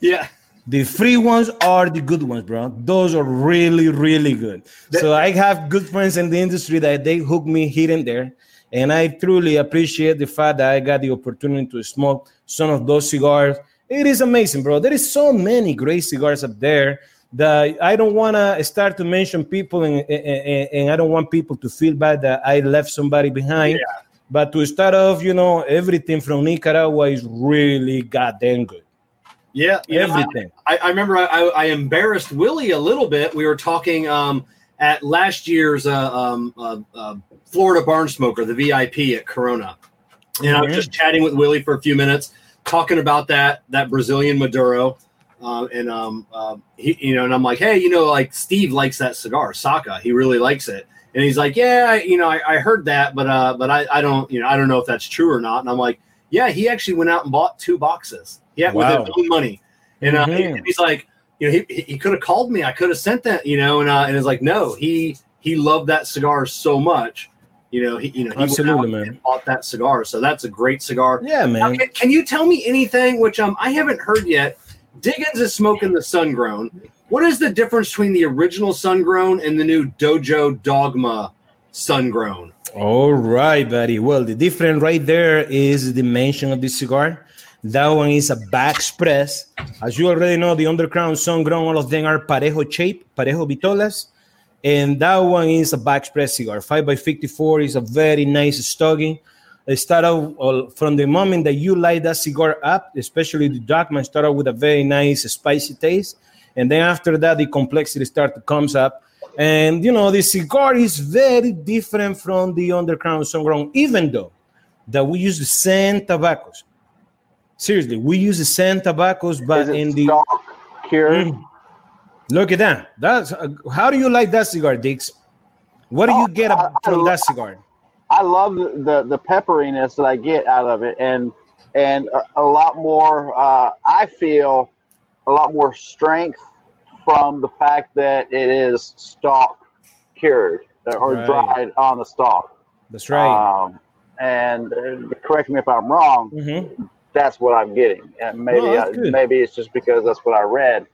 Yeah. The free ones are the good ones, bro. Those are really, really good. so I have good friends in the industry that they hook me here and there. And I truly appreciate the fact that I got the opportunity to smoke some of those cigars. It is amazing, bro. There is so many great cigars up there that I don't want to start to mention people, and, and, and, I don't want people to feel bad that I left somebody behind. Yeah. But to start off, you know, everything from Nicaragua is really goddamn good. Yeah, everything. I, I, remember I, I, embarrassed Willie a little bit. We were talking um, at last year's uh, um, uh, uh, Florida Barn Smoker, the VIP at Corona, and I was just chatting with Willie for a few minutes, talking about that that Brazilian Maduro, uh, and um, uh, he, you know, and I'm like, hey, you know, like Steve likes that cigar, Saka, he really likes it, and he's like, yeah, you know, I, I heard that, but uh, but I, I don't, you know, I don't know if that's true or not, and I'm like, yeah, he actually went out and bought two boxes, yeah, wow. with his own money, and, uh, mm-hmm. he, he's like you know, he, he could have called me. I could have sent that, you know, and uh, and it's like, no, he he loved that cigar so much. You know, he you know he absolutely man bought that cigar, so that's a great cigar. Yeah, man. Now, can, can, you tell me anything which um I haven't heard yet? Diggins is smoking the sun grown. What is the difference between the original sun grown and the new Dojo Dogma sun grown? All right, buddy. Well, the difference right there is the dimension of the cigar. That one is a box press. As you already know, the undercrown, sun grown, all of them are parejo shape, parejo vitolas. And that one is a box press cigar. 5x54 is a very nice stocking. Start out from the moment that you light that cigar up, especially the Dogma, start out with a very nice spicy taste. And then after that, the complexity start to comes up. And you know, the cigar is very different from the undercrown sun grown, even though that we use the same tobaccos. Seriously, we use the same tobaccos, but in the Mm, look at that. That's uh, how do you like that cigar, Dix? What do oh, you get I, from I that cigar? I love the, the pepperiness that I get out of it, and and a, a lot more. Uh, I feel a lot more strength from the fact that it is stalk cured or right. dried on the stalk. That's right. Um, and uh, correct me if I'm wrong. Mm-hmm that's what I'm getting. And maybe oh, I, maybe it's just because that's what I read,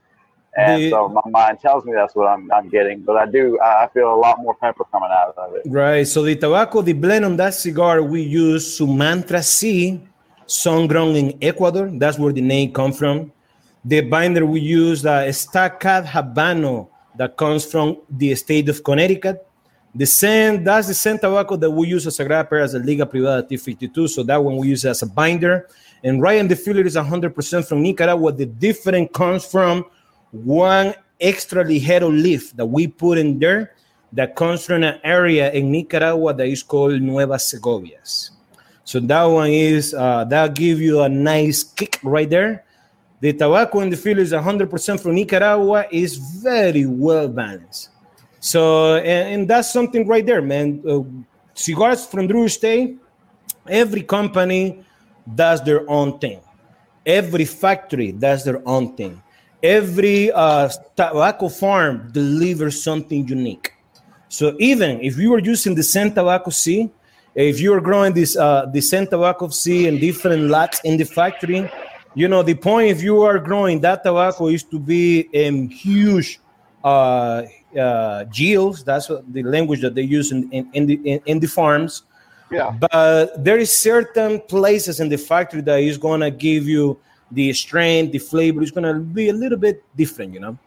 and the, so my mind tells me that's what I'm, I'm getting. But I do I feel a lot more pepper coming out of it. Right. So the tobacco, the blend on that cigar, we use Sumatra C, sun grown in Ecuador. That's where the name comes from. The binder we use uh, Estacad Habano that comes from the state of Connecticut. The same, that's the same tobacco that we use as a grapper as a Liga Privada T52. So that one we use as a binder. And Ryan the filler is 100% from Nicaragua. The difference comes from one extra ligero leaf that we put in there that comes from an area in Nicaragua that is called Nueva Segovias. So that one is uh, that give you a nice kick right there. The tobacco in the field is 100% from Nicaragua. is very well balanced. So and, and that's something right there, man. Uh, cigars from Drew Estate. Every company does their own thing. Every factory does their own thing. Every uh, tobacco farm delivers something unique. So even if you are using the same tobacco seed, if you are growing this uh, the same tobacco seed in different lots in the factory, you know the point if you are growing that tobacco is to be in huge uh, uh, yields. That's what the language that they use in, in, in the in, in the farms yeah. But there is certain places in the factory that is gonna give you the strength, the flavor is gonna be a little bit different, you know.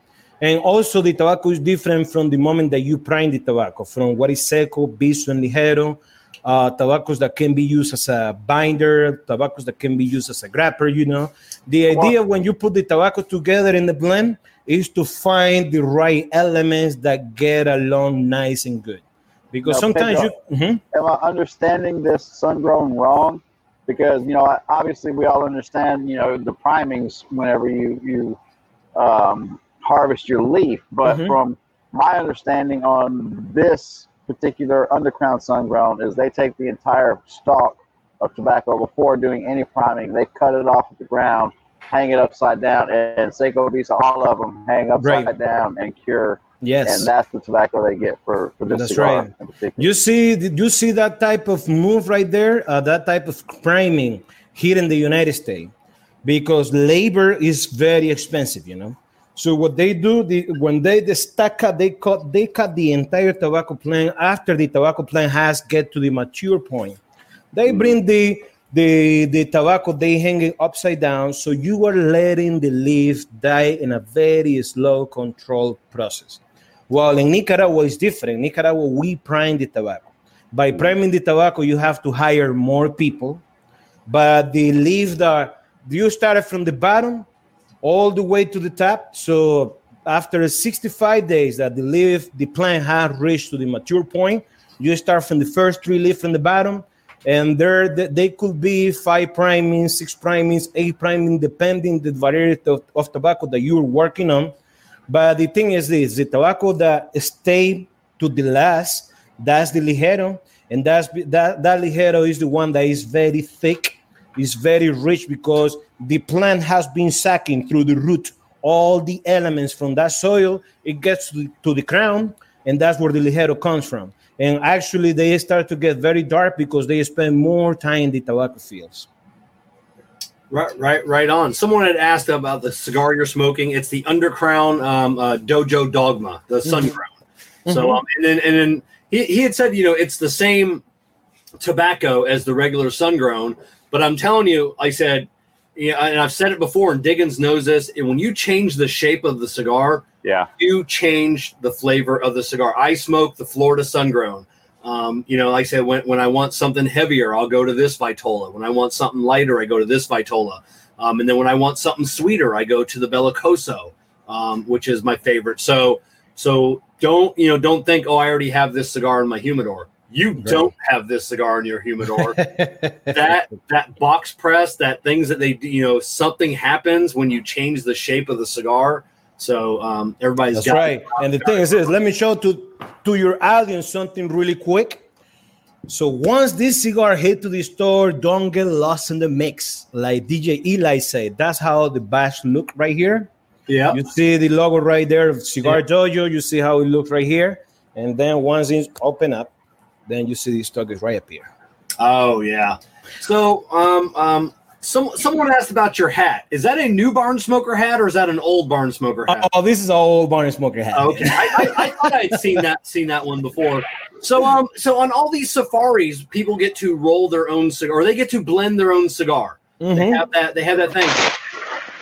And also the tobacco is different from the moment that you prime the tobacco, from what is seco, viso, and ligero, uh, tobaccos that can be used as a binder, tobaccos that can be used as a grapper, you know. The idea when you put the tobacco together in the blend is to find the right elements that get along nice and good because now, sometimes you mm-hmm. am I understanding this sun grown wrong? Because you know, obviously we all understand you know the primings whenever you you um, harvest your leaf, but mm-hmm. from my understanding on this particular undercrown sun grown is they take the entire stalk of tobacco before doing any priming. They cut it off at the ground, hang it upside down, and Seco Viso, all of them hang upside right. down and cure Yes, and that's the tobacco they get for, for this that's cigar. Right. You see, you see that type of move right there, uh, that type of priming here in the United States. because labor is very expensive, you know. So what they do, the, when they the stalk cut, they cut they cut the entire tobacco plant after the tobacco plant has get to the mature point. They bring the the the tobacco they hang it upside down, so you are letting the leaf die in a very slow controlled process. While in Nicaragua it's different. In Nicaragua we prime the tobacco. By priming the tobacco, you have to hire more people, but the leaf that you started from the bottom all the way to the top. So after 65 days that the leaf, the plant has reached to the mature point, you start from the first three leaf from the bottom, and there they could be five primings, six primings, eight priming, depending the variety of, of tobacco that you're working on. But the thing is this: the tobacco that stay to the last, that's the ligero, and that's that that ligero is the one that is very thick, is very rich because the plant has been sucking through the root all the elements from that soil. It gets to the crown, and that's where the ligero comes from. And actually, they start to get very dark because they spend more time in the tobacco fields. Right, right, right on. Someone had asked about the cigar you're smoking. It's the Undercrown um, uh, Dojo Dogma, the Sun mm-hmm. Crown. So, mm-hmm. um, and then and then he, he had said, you know, it's the same tobacco as the regular sun grown, but I'm telling you, I said yeah, and I've said it before, and Diggins knows this. And when you change the shape of the cigar, yeah, you change the flavor of the cigar. I smoke the Florida Sun Grown. Um, you know, like I said, when, when I want something heavier, I'll go to this Vitola. When I want something lighter, I go to this Vitola. Um, and then when I want something sweeter, I go to the Bellicoso, um, which is my favorite. So, so don't you know? Don't think, oh, I already have this cigar in my humidor. You right. don't have this cigar in your humidor. [laughs] that that box press, that things that they you know, something happens when you change the shape of the cigar. So um, everybody's That's right. And the thing is this, let me show to to your audience something really quick. So once this cigar hit to the store, don't get lost in the mix. Like DJ Eli said, that's how the batch look right here. Yeah. You see the logo right there of Cigar yeah. Dojo. You see how it looks right here. And then once it's open up, then you see these targets right up here. Oh yeah. So um um some someone asked about your hat. Is that a new barn smoker hat or is that an old barn smoker hat? Oh, this is an old barn smoker hat. Okay, I, I, I, thought I'd seen that seen that one before. So um so on all these safaris, people get to roll their own cigar, or they get to blend their own cigar. Mm-hmm. They have that. They have that thing.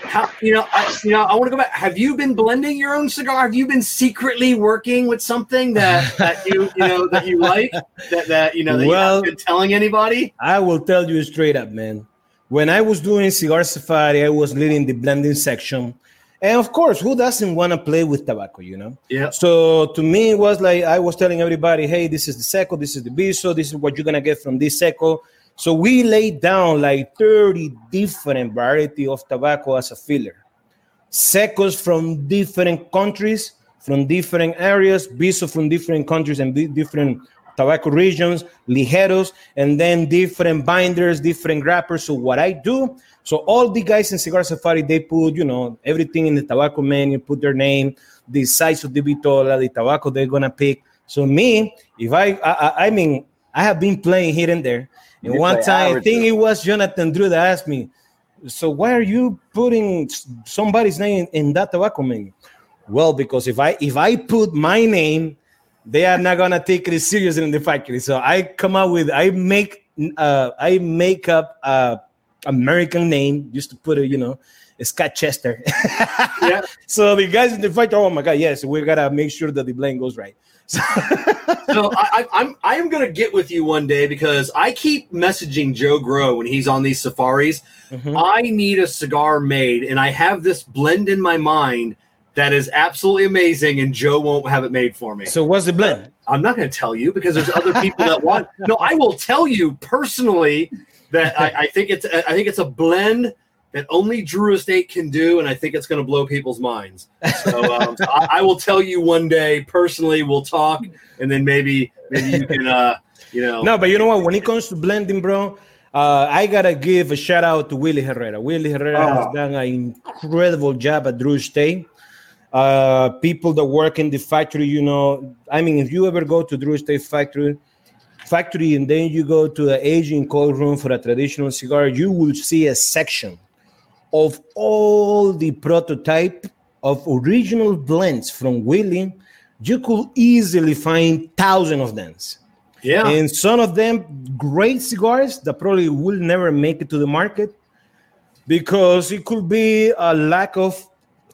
How, you know, I, you know, I want to go back. Have you been blending your own cigar? Have you been secretly working with something that, that you you know that you like that that you know that well, you haven't been telling anybody? I will tell you straight up, man. When I was doing cigar safari, I was leading the blending section, and of course, who doesn't want to play with tobacco, you know? Yeah. So to me, it was like I was telling everybody, "Hey, this is the seco, this is the viso, this is what you're gonna get from this seco." So we laid down like 30 different variety of tobacco as a filler. Secos from different countries, from different areas, viso from different countries and different tobacco regions, ligeros, and then different binders, different wrappers. So what I do, so all the guys in Cigar Safari, they put, you know, everything in the tobacco menu, put their name, the size of the vitola, the tobacco they're gonna pick. So me, if I, I, I mean, I have been playing here and there. And you one time, I think it was Jonathan Drew that asked me, "So why are you putting somebody's name in that tobacco menu?" Well, because if I if I put my name, they are not gonna take it serious in the factory. So I come up with I make uh, I make up a American name just to put it, you know, Scott Chester. yeah. [laughs] So the guys in the factory, oh my god, yes, we gotta make sure that the blend goes right. so [laughs] I, I'm I am gonna get with you one day because I keep messaging Joe Grow when he's on these safaris. Mm-hmm. I need a cigar made, and I have this blend in my mind that is absolutely amazing, and Joe won't have it made for me. So what's the blend? I'm not going to tell you because there's other people that want. [laughs] No, I will tell you personally that I, I think it's I think it's a blend that only Drew Estate can do, and I think it's going to blow people's minds. So, um, so I, I, will tell you one day personally. We'll talk, and then maybe maybe you can, uh, you know. No, but you know what? When it comes to blending, bro, uh, I gotta give a shout out to Willie Herrera. Willie Herrera oh. has done an incredible job at Drew Estate. Uh, people that work in the factory, you know, I mean, if you ever go to Drew Estate factory, factory, and then you go to the aging cold room for a traditional cigar, you will see a section of all the prototype of original blends from Willie, you could easily find thousands of them. Yeah. And some of them great cigars that probably will never make it to the market because it could be a lack of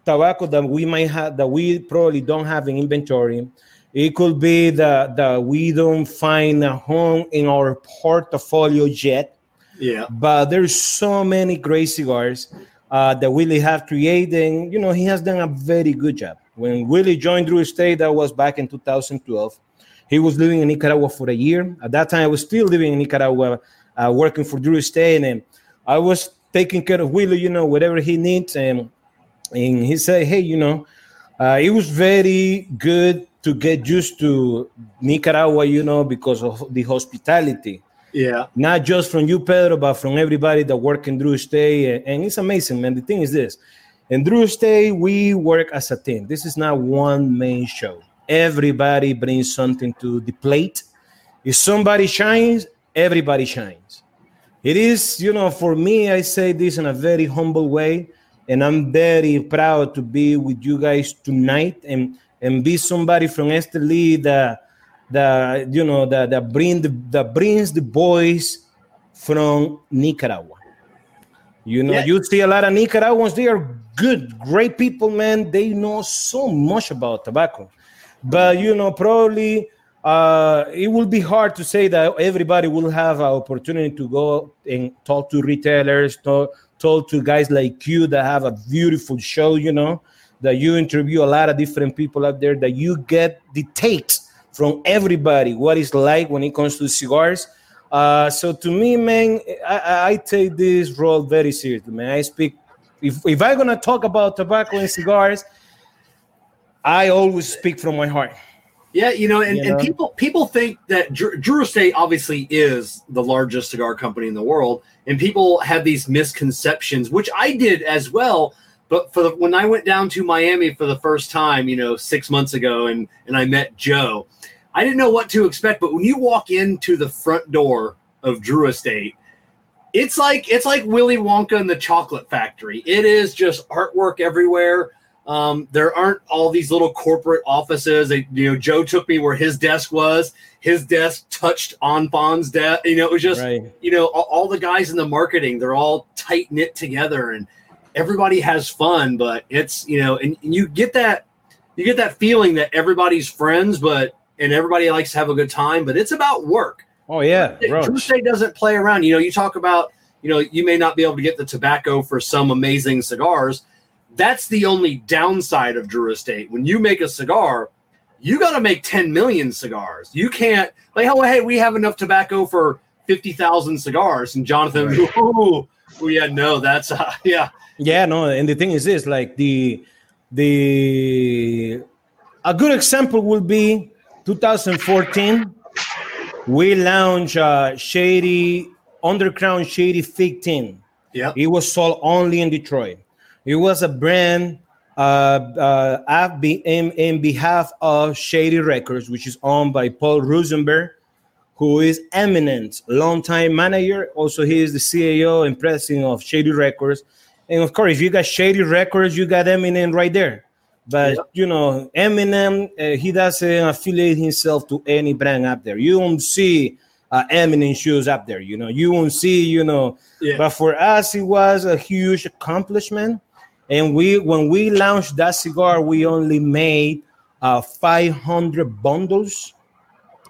tobacco that we might have that we probably don't have in inventory. It could be that, that we don't find a home in our portfolio yet. Yeah. But there's so many great cigars uh, that Willie have created. And, you know, he has done a very good job. When Willie joined Drew Estate, that was back in 2012. He was living in Nicaragua for a year. At that time, I was still living in Nicaragua, uh, working for Drew Estate, and I was taking care of Willie, you know, whatever he needs. And and he said, "Hey, you know, uh, it was very good to get used to Nicaragua, you know, because of the hospitality." Yeah. not just from you, Pedro, but from everybody that work in Drew Stay. And it's amazing, man. The thing is this in Drew Stay, we work as a team. This is not one main show. Everybody brings something to the plate. If somebody shines, everybody shines. It is, you know, for me, I say this in a very humble way, and I'm very proud to be with you guys tonight and and be somebody from Esteli that that you know that that bring the that brings the boys from Nicaragua. You know, Yeah. you see a lot of Nicaraguans. They are good, great people, man. They know so much about tobacco, but you know, probably uh, it will be hard to say that everybody will have an opportunity to go and talk to retailers, talk, talk to guys like you that have a beautiful show. You know, that you interview a lot of different people out there, that you get the takes from everybody what it's like when it comes to cigars. Uh, so to me, man, I, I- I take this role very seriously, man. I speak if if I'm gonna talk about tobacco and cigars, I always speak from my heart. Yeah, you know, and, You and know? people people think that Drew, Drew Estate obviously is the largest cigar company in the world, and people have these misconceptions, which I did as well. But for the, when I went down to Miami for the first time, you know, six months ago, and and I met Joe, I didn't know what to expect. But when you walk into the front door of Drew Estate, it's like it's like Willy Wonka and the Chocolate Factory. It is just artwork everywhere. Um, there aren't all these little corporate offices. They, you know, Joe took me where his desk was. His desk touched on Fon's desk. You know, it was just Right. you know all, all the guys in the marketing. They're all tight knit together, and everybody has fun. But it's you know, and, and you get that you get that feeling that everybody's friends, but and everybody likes to have a good time. But it's about work. Oh yeah. Drew Estate doesn't play around. You know, you talk about, you know, you may not be able to get the tobacco for some amazing cigars. That's the only downside of Drew Estate. When you make a cigar, you got to make 10 million cigars. You can't, like, oh, hey, we have enough tobacco for 50,000 cigars. And Jonathan, [laughs] ooh, ooh, yeah, no, that's, uh, [laughs] yeah. Yeah, no, and the thing is this, like the the a good example would be 2014. We launched uh, Shady Undercrown Shady 15. Yeah. It was sold only in Detroit. It was a brand uh, uh, in, in behalf of Shady Records, which is owned by Paul Rosenberg, who is Eminem's, longtime manager. Also, he is the CEO and president of Shady Records. And of course, if you got Shady Records, you got Eminem right there. But Yeah. you know, Eminem, uh, he doesn't affiliate himself to any brand up there. You won't see uh, Eminem shoes up there. You know, you won't see. You know, Yeah. but for us, it was a huge accomplishment. And we, when we launched that cigar, we only made uh, 500 bundles,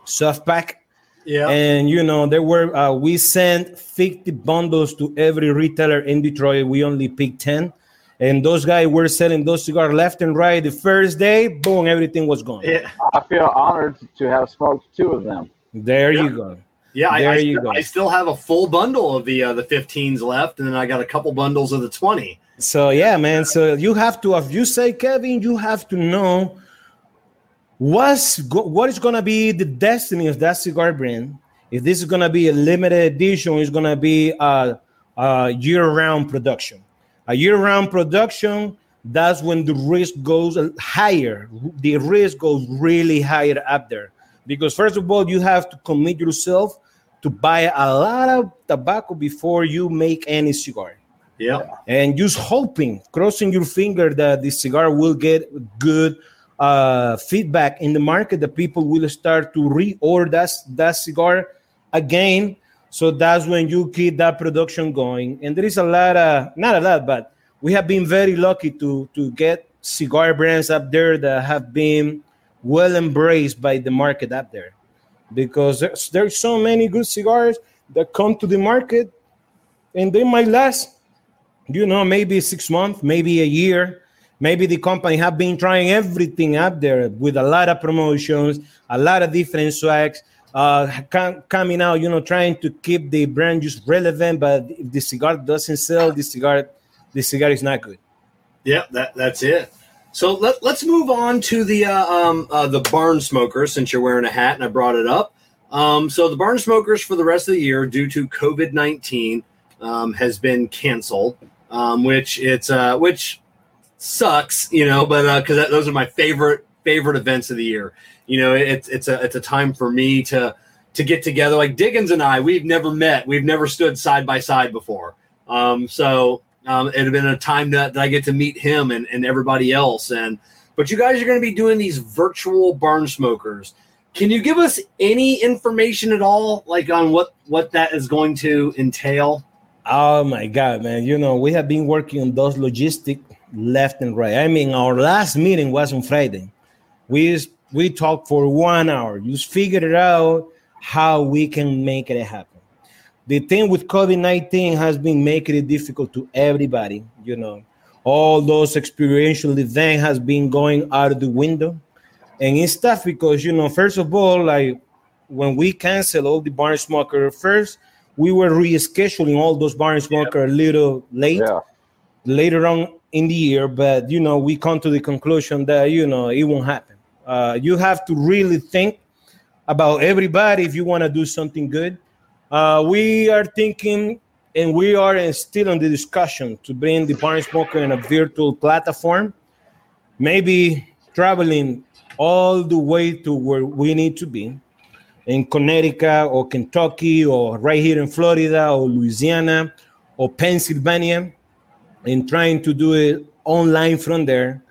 soft pack. Yeah. And you know, there were uh, we sent 50 bundles to every retailer in Detroit. We only picked 10. And those guys were selling those cigars left and right. The first day, boom, everything was gone. yeah. I feel honored to have smoked two of them. There Yeah. you go. Yeah, I, There I, you st- go. I still have a full bundle of the uh, the 15s left, and then I got a couple bundles of the 20. So yeah, man. So you have to, if you say Kevin, you have to know what's go- what is gonna be the destiny of that cigar brand. If this is gonna be a limited edition, it's gonna be a, a year-round production. A year-round production. That's when the risk goes higher. The risk goes really higher up there because first of all, you have to commit yourself to buy a lot of tobacco before you make any cigar. Yeah. And just hoping, crossing your finger that the cigar will get good uh, feedback in the market, that people will start to reorder that, that cigar again. So that's when you keep that production going. And there is a lot of, not a lot, but we have been very lucky to, to get cigar brands up there that have been well embraced by the market up there because there's, there's so many good cigars that come to the market and they might last you know maybe six months maybe a year. Maybe the company have been trying everything out there with a lot of promotions a lot of different swags uh, coming out you know trying to keep the brand just relevant but if the cigar doesn't sell the cigar the cigar is not good. Yeah that, that's it. So let, us move on to the uh, um, uh, the barn smokers since you're wearing a hat and I brought it up. Um, so the barn smokers for the rest of the year due to COVID nineteen um, has been canceled, um, which it's uh, which sucks, you know, but because uh, those are my favorite favorite events of the year. You know, it's it's a it's a time for me to to get together. Like Diggins and I, we've never met, we've never stood side by side before. Um, so um, it had been a time that, that I get to meet him and, and everybody else. And but you guys are going to be doing these virtual barn smokers. Can you give us any information at all, like on what what that is going to entail? Oh my God, man! You know we have been working on those logistic left and right. I mean, our last meeting was on Friday. We we talked for one hour, just figured out how we can make it happen the thing with COVID 19 has been making it difficult to everybody. You know, all those experiential events has been going out of the window. And it's tough because, you know, first of all, like when we cancel all the barn smoker, first we were rescheduling all those barn smoker yep. a little late, yeah. later on in the year. But, you know, we come to the conclusion that, you know, it won't happen. Uh, you have to really think about everybody if you want to do something good uh, we are thinking, and we are still in the discussion to bring the Barn Smoker in a virtual platform, maybe traveling all the way to where we need to be in Connecticut or Kentucky or right here in Florida or Louisiana or Pennsylvania and trying to do it online from there.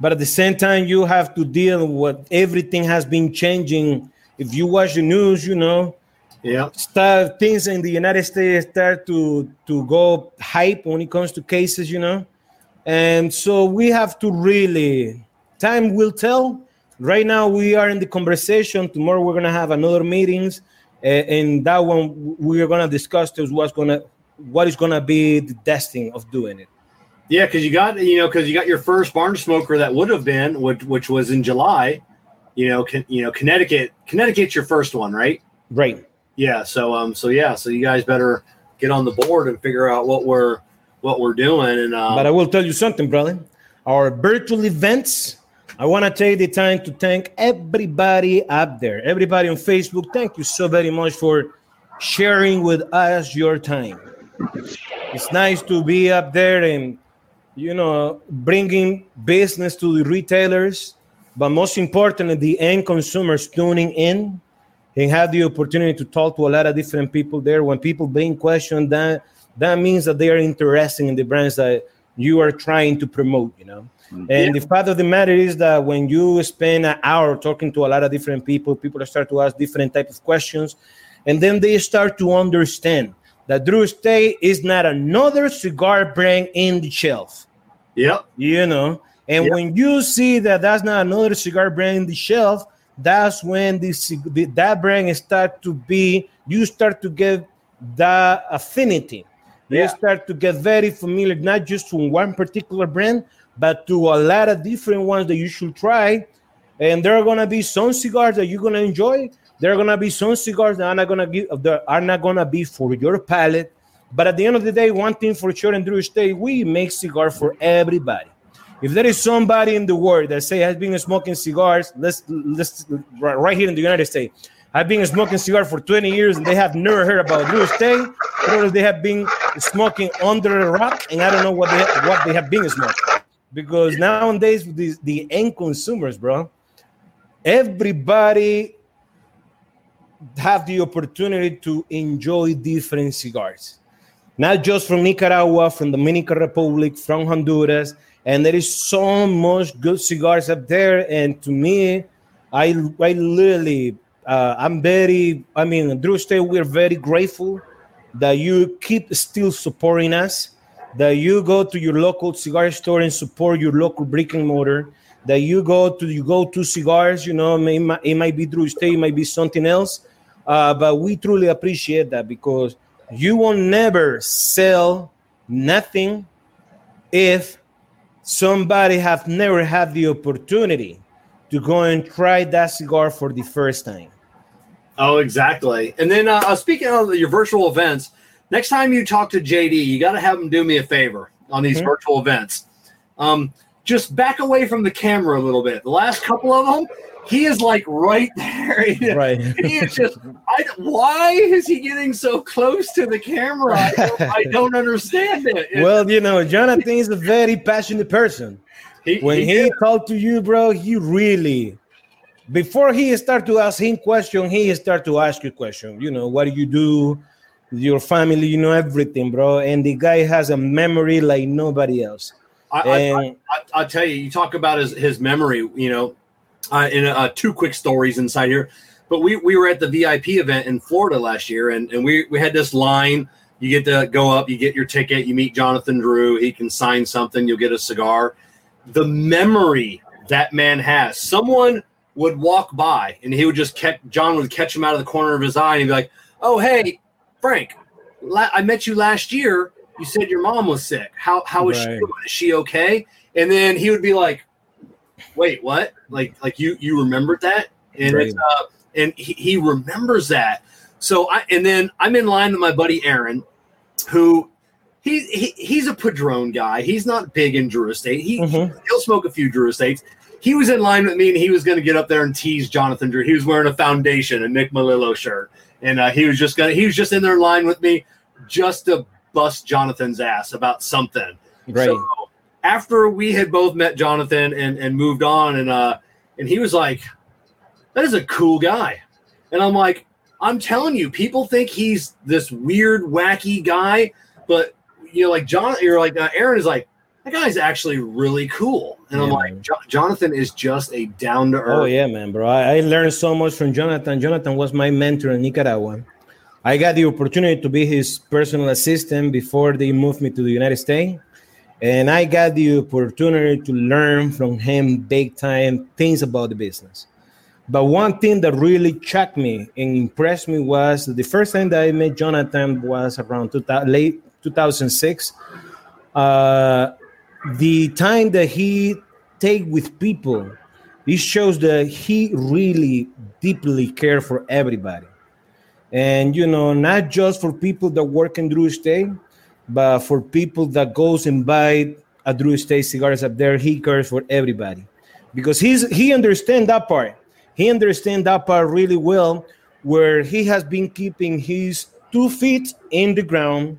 But at the same time, you have to deal with everything has been changing. If you watch the news, you know, yeah start things in the united states start to to go hype when it comes to cases you know and so we have to really time will tell right now we are in the conversation. Tomorrow we're going to have another meetings and that one we're going to discuss is what's going to what is going to be the destiny of doing it. Yeah because you got you know because you got your first barn smoker that would have been which, which was in july you know can, you know connecticut connecticut's your first one right? Right. Yeah so um so yeah so you guys better get on the board and figure out what we're what we're doing and um, but i will tell you something brother. Our virtual events i want to take the time to thank everybody up there everybody on facebook thank you so very much for sharing with us your time it's nice to be up there and you know bringing business to the retailers but most importantly the end consumers tuning in and have the opportunity to talk to a lot of different people there. When people bring questions, that that means that they are interested in the brands that you are trying to promote. You know. And the fact of the matter is that when you spend an hour talking to a lot of different people, people start to ask different type of questions, and then they start to understand that Drew Estate is not another cigar brand in the shelf. Yep. You know, and yep. when you see that that's not another cigar brand in the shelf, that's when this that brand start to be you start to get that affinity you start to get very familiar not just to one particular brand but to a lot of different ones that you should try. And there are gonna be some cigars that you're gonna enjoy. There are gonna be some cigars that are not gonna give that are not gonna be for your palate. But at the end of the day one thing for sure in Drew Estate we make cigar for everybody. If there is somebody in the world that say has been smoking cigars, let's let's right here in the United States, I've been smoking cigar for 20 years and they have never heard about Drew Estate, or they have been smoking under a rock, and I don't know what they what they have been smoking. Because nowadays, the, the end consumers, bro, everybody have the opportunity to enjoy different cigars. not just from Nicaragua, from Dominican Republic, from Honduras, and there is so much good cigars up there. And to me, I I literally uh, I'm very I mean Drew Estate, we're very grateful that you keep still supporting us, that you go to your local cigar store and support your local brick and mortar, that you go to you go to cigars, you know, it might, it might be Drew Estate it might be something else, uh, but we truly appreciate that because you will never sell nothing if somebody have never had the opportunity to go and try that cigar for the first time. Oh, exactly. And then uh, uh speaking of your virtual events, next time you talk to JD, you got to have him do me a favor on these mm-hmm. virtual events. Um, just back away from the camera a little bit. The last couple of them, he is like right [laughs] there. Right. he is just. I, why is he getting so close to the camera? I don't, I don't understand it. [laughs] Well, you know, Jonathan is a very passionate person. He, when he, he talked to you, bro, he really before he start to ask him question, he start to ask you question. You know, what do you do? Your family, you know everything, bro. And the guy has a memory like nobody else. I, and, I, I, tell you, you talk about his, his memory. You know, uh, in uh, two quick stories inside here. But we, we were at the VIP event in Florida last year, and, and we, we had this line. You get to go up, you get your ticket, you meet Jonathan Drew. He can sign something, you'll get a cigar. The memory that man has. Someone would walk by, and he would just catch John would catch him out of the corner of his eye, and he'd be like, "Oh, hey, Frank, la- I met you last year. You said your mom was sick. How how is right. she? Is she okay?" And then he would be like, wait, what? Like, like you you remembered that? And right. uh, and he, he remembers that. So I and then I'm in line with my buddy Aaron, who he, he he's a Padrón guy. He's not big in Drew Estate. He mm-hmm. he'll smoke a few Drew Estates. He was in line with me, and he was going to get up there and tease Jonathan Drew. He was wearing a foundation and Nick Melillo shirt, and uh, he was just gonna he was just in their line with me, just to bust Jonathan's ass about something. Right. So after we had both met Jonathan and, and moved on, and uh, and he was like, "That is a cool guy," and I'm like, "I'm telling you, people think he's this weird, wacky guy, but you know, like John, you're like uh, Aaron is like." That guy's actually really cool, and yeah, I'm like, Jonathan is just a down to earth. Oh yeah, man, bro! I, I learned so much from Jonathan. Jonathan was my mentor in Nicaragua. I got the opportunity to be his personal assistant before they moved me to the United States and I got the opportunity to learn from him big time things about the business. But one thing that really shocked me and impressed me was the first time that I met Jonathan was around 2000, late 2006. Uh, the time that he take with people, it shows that he really deeply care for everybody. And you know, not just for people that work in Drew Estate, but for people that goes and buy a Drew Estate cigars up there, he cares for everybody because he's he understand that part. He understand that part really well, where he has been keeping his two feet in the ground.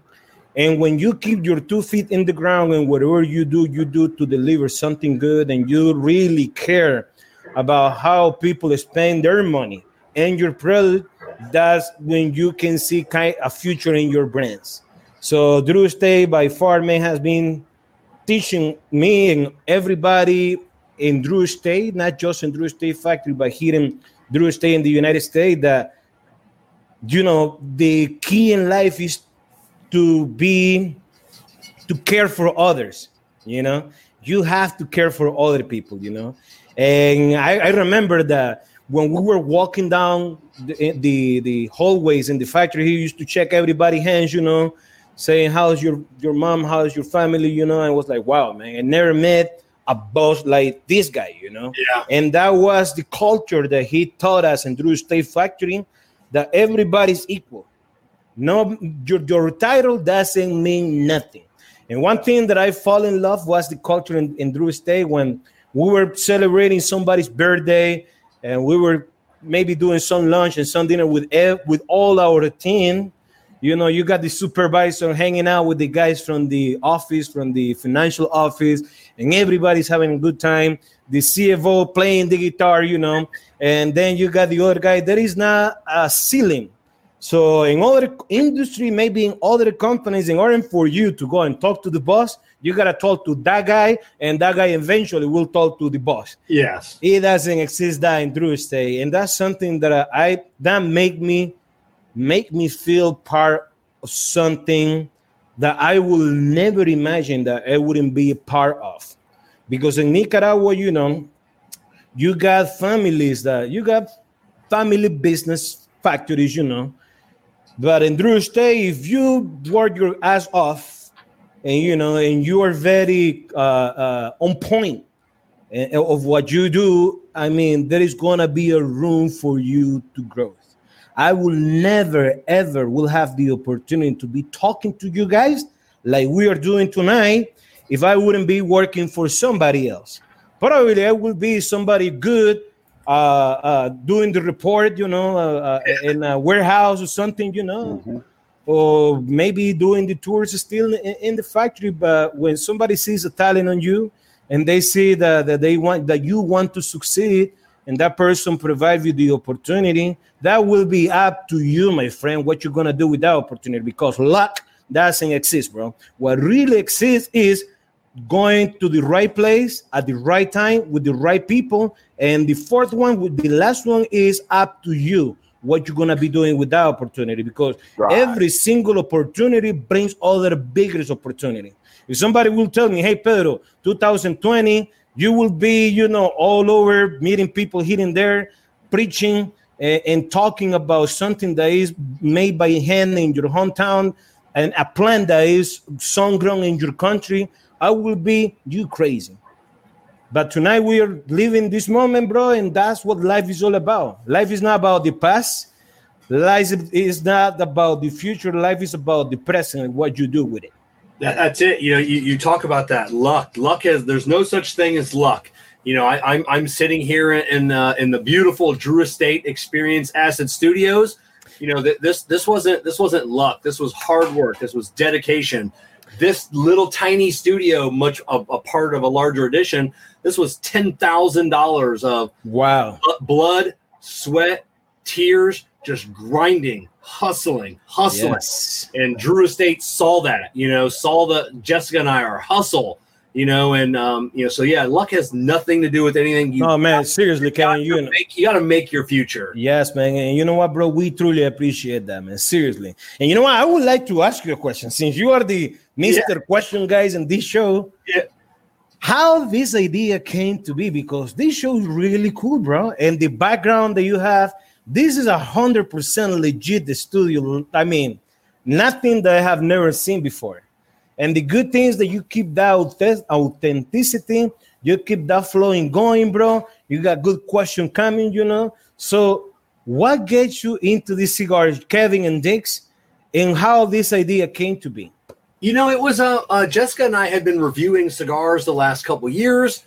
And when you keep your two feet in the ground and whatever you do, you do to deliver something good, and you really care about how people spend their money and your product, that's when you can see kind a future in your brands. So Drew Estate by far man has been teaching me and everybody in Drew Estate, not just in Drew Estate factory, but here in Drew Estate in the United States, that you know the key in life is to be to care for others. You know, you have to care for other people. You know, and I, I remember that when we were walking down the, eh, the the hallways in the factory, he used to check everybody hands. You know saying how's your your mom, how's your family, you know, and was like, wow, man, I never met a boss like this guy, you know. Yeah. And that was the culture that he taught us in Drew Estate Factory, that everybody's equal. No, your, your title doesn't mean nothing. And one thing that I fall in love was the culture in, in Drew Estate when we were celebrating somebody's birthday and we were maybe doing some lunch and some dinner with with all our team. You know you got the supervisor hanging out with the guys from the office from the financial office and everybody's having a good time. The cfo playing the guitar you know and then you got the other guy there is not a ceiling So in other industry, maybe in other companies, in order for you to go and talk to the boss, you gotta talk to that guy, and that guy eventually will talk to the boss. Yes, it doesn't exist that in Drew Estate, and that's something that I that make me make me feel part of something that I will never imagine that I wouldn't be a part of. Because in Nicaragua, you know, you got families that you got family business factories, you know. But in Drew Estate, if you work your ass off and you know, and you are very uh, uh, on point eh, of what you do, I mean, there is gonna be a room for you to grow. I will never ever will have the opportunity to be talking to you guys like we are doing tonight if I wouldn't be working for somebody else. Probably I will be somebody good doing the report, you know, uh, uh in a warehouse or something, you know, mm-hmm. or maybe doing the tours still in, in, the factory. But when somebody sees a talent on you and they see that, that they want that you want to succeed, and that person provides you the opportunity, that will be up to you, my friend, what you're gonna do with that opportunity because luck doesn't exist, bro. What really exists is going to the right place at the right time with the right people. And the fourth one, with the last one, is up to you what you're gonna be doing with that opportunity because right. every single opportunity brings other bigger opportunity. If somebody will tell me, hey Pedro, 2020, you will be, you know, all over meeting people here and there, preaching and, and talking about something that is made by hand in your hometown and a plant that is sun grown in your country, I will be you crazy. But tonight we are living this moment, bro, and that's what life is all about. Life is not about the past. Life is not about the future. Life is about the present and what you do with it. That, that's it. You know, you, you talk about that luck. Luck is there's no such thing as luck. You know, I, am I'm, I'm sitting here in uh, in the beautiful Drew Estate Experience Acid Studios. You know, th- this this wasn't this wasn't luck. This was hard work. This was dedication. This little tiny studio, much a, a part of a larger edition, this was ten thousand dollars of wow blood, sweat, tears, just grinding hustling, hustling. Yes. And Drew Estate saw that, you know, saw the Jessica and I are hustle, you know, and um, you know, so yeah, luck has nothing to do with anything. You oh man, seriously, Kevin, you, make, you got to make your future. Yes, man, and you know what, bro, we truly appreciate that, man. Seriously, and you know what, I would like to ask you a question since you are the Mister yeah. Question guys in this show. Yeah. How this idea came to be because this show is really cool, bro, and the background that you have this is a hundred percent legit the studio. I mean, nothing that I have never seen before. And the good thing is that you keep that authenticity, you keep that flowing going, bro. You got good question coming, you know. So, what gets you into this cigar, Kevin and Dix, and how this idea came to be? You know, it was uh, uh, Jessica and I had been reviewing cigars the last couple years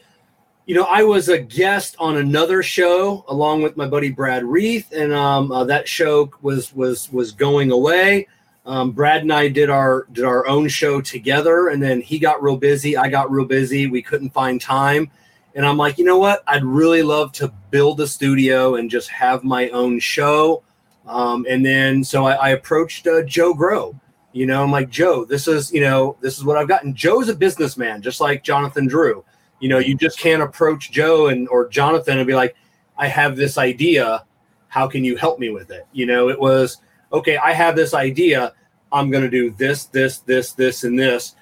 you know, I was a guest on another show along with my buddy Brad Reith, and um, uh, that show was was was going away. Um, Brad and I did our did our own show together, and then he got real busy. I got real busy. We couldn't find time, and I'm like, you know what? I'd really love to build a studio and just have my own show. Um, and then so I, I approached uh, Joe Grow. You know, I'm like, Joe, this is you know this is what I've gotten. Joe's a businessman, just like Jonathan Drew you know, you just can't approach Joe and or Jonathan and be like, I have this idea. How can you help me with it? You know, it was okay. I have this idea. I'm going to do this, this, this, this, and this.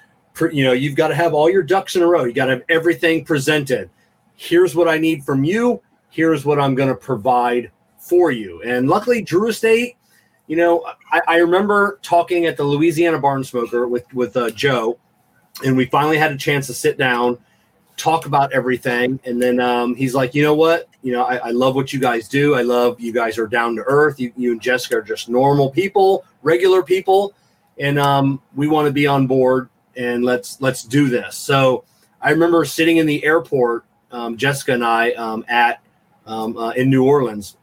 You know, you've got to have all your ducks in a row. You got to have everything presented. Here's what I need from you. Here's what I'm going to provide for you. And luckily, Drew Estate, you know, I, I remember talking at the Louisiana Barn Smoker with with uh, Joe, and we finally had a chance to sit down talk about everything. And then um, he's like, you know what? You know, I, I, love what you guys do. I love you guys are down to earth. You, you and Jessica are just normal people, regular people, and um, we want to be on board. And let's let's do this. So I remember sitting in the airport, um, Jessica and I um, at um, uh, in New Orleans,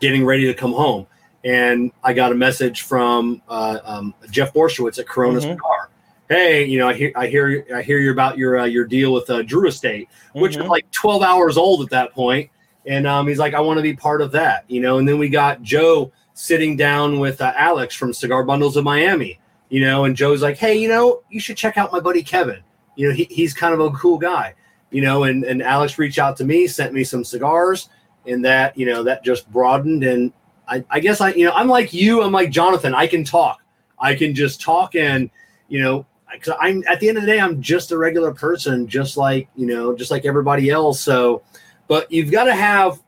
getting ready to come home, and I got a message from uh, um, Jeff Borysiewicz at Corona mm-hmm. Cigar hey, you know, I hear I hear I hear you about your uh, your deal with uh, Drew Estate, which mm-hmm. was like 12 hours old at that point. And um, he's like, I want to be part of that, you know. And then we got Joe sitting down with uh, Alex from Cigar Bundles of Miami, you know, and Joe's like, hey, you know, you should check out my buddy Kevin. You know, he, he's kind of a cool guy, you know, and, and Alex reached out to me, sent me some cigars, and that, you know, that just broadened. And I, I guess I, you know, I'm like you, I'm like Jonathan, I can talk. I can just talk and, you know, because I'm at the end of the day, I'm just a regular person, just like you know, just like everybody else. So, but you've got to have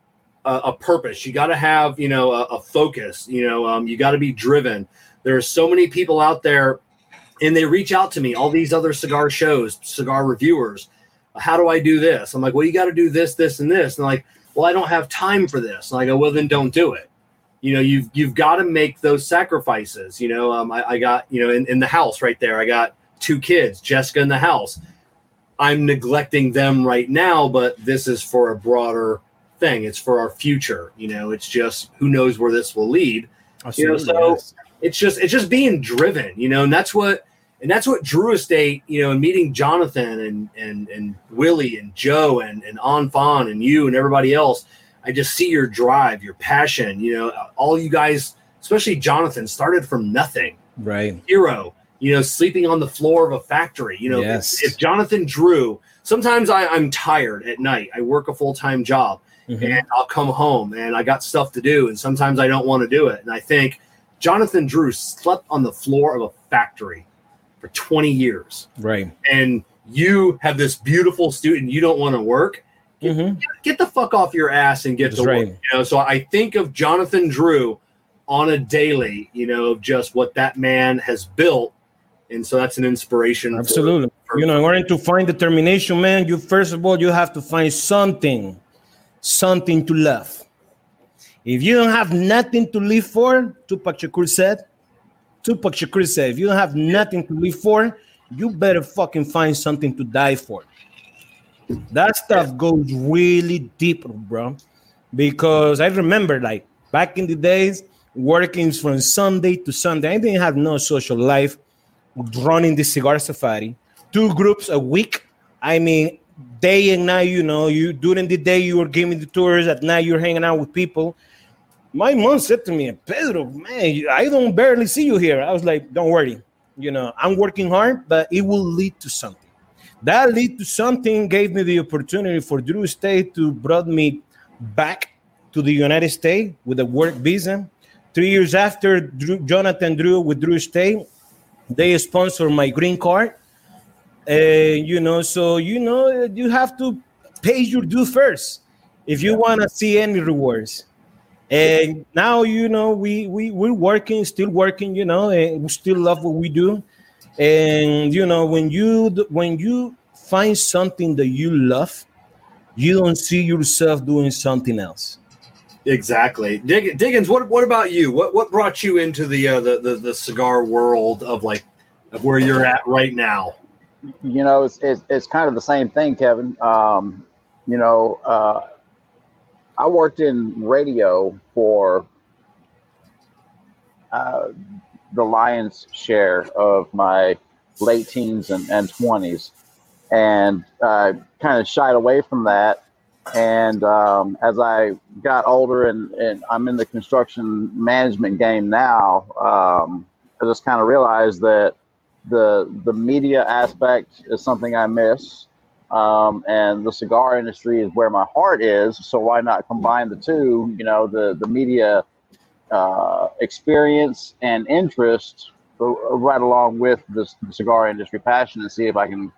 a, a, purpose. You got to have you know a, a focus. You know, um, you got to be driven. There are so many people out there, and they reach out to me. All these other cigar shows, cigar reviewers. How do I do this? I'm like, well, you got to do this, this, and this. And like, well, I don't have time for this. And I go, well, then don't do it you know you've you've got to make those sacrifices you know um, I, I, got you know in, in the house right there i got two kids, Jessica in the house. I'm neglecting them right now, but this is for a broader thing. It's for our future. You know, it's just who knows where this will lead. Absolutely, you know, so it's just it's just being driven, you know, and that's what and that's what Drew Estate, you know, and meeting Jonathan and and and Willie and Joe and and Anfon and you and everybody else. I just see your drive, your passion. You know, all you guys, especially Jonathan, started from nothing, right? Hero you know, sleeping on the floor of a factory. You know, yes. if, if, Jonathan Drew, sometimes I, I'm tired at night. I work a full time job mm-hmm. and I'll come home and I got stuff to do. And sometimes I don't want to do it. And I think Jonathan Drew slept on the floor of a factory for 20 years. Right. And you have this beautiful student, you don't want to work. Get, mm-hmm. get, the fuck off your ass and get That's to right. work. You know, so I think of Jonathan Drew on a daily, you know, of just what that man has built and so that's an inspiration. Absolutely. For, for, you know, in order to find determination, man, you first of all you have to find something, something to love. If you don't have nothing to live for, Tupac Shakur said, Tupac Shakur said, if you don't have nothing to live for, you better fucking find something to die for. That stuff goes really deep, bro. Because I remember, like back in the days, working from Sunday to Sunday. I didn't have no social life running the cigar safari, two groups a week. I mean, day and night, you know, you during the day you were giving the tours, at night you're hanging out with people. My mom said to me, Pedro, man, I don't barely see you here. I was like, don't worry, you know, I'm working hard, but it will lead to something. That lead to something gave me the opportunity for Drew Estate to brought me back to the United States with a work visa. Three years after Drew, Jonathan Drew with Drew Estate they sponsor my green card. Uh, you know, so you know you have to pay your due first if you want to see any rewards. And now you know we we we're working, still working. You know, and we still love what we do. And you know when you when you find something that you love, you don't see yourself doing something else. Exactly, Dig- Diggins. What what about you? What what brought you into the, uh, the the the cigar world of like of where you're at right now? You know, it's it's, it's kind of the same thing, Kevin. Um, you know, uh, I worked in radio for uh, the lion's share of my late teens and, and 20s and uh, kind of shied away from that and um, as I got older and, and I'm in the construction management game now, um, I just kind of realized that the the media aspect is something I miss, um, and the cigar industry is where my heart is. So why not combine the two? You know, the the media uh, experience and interest right along with the cigar industry passion, and see if I can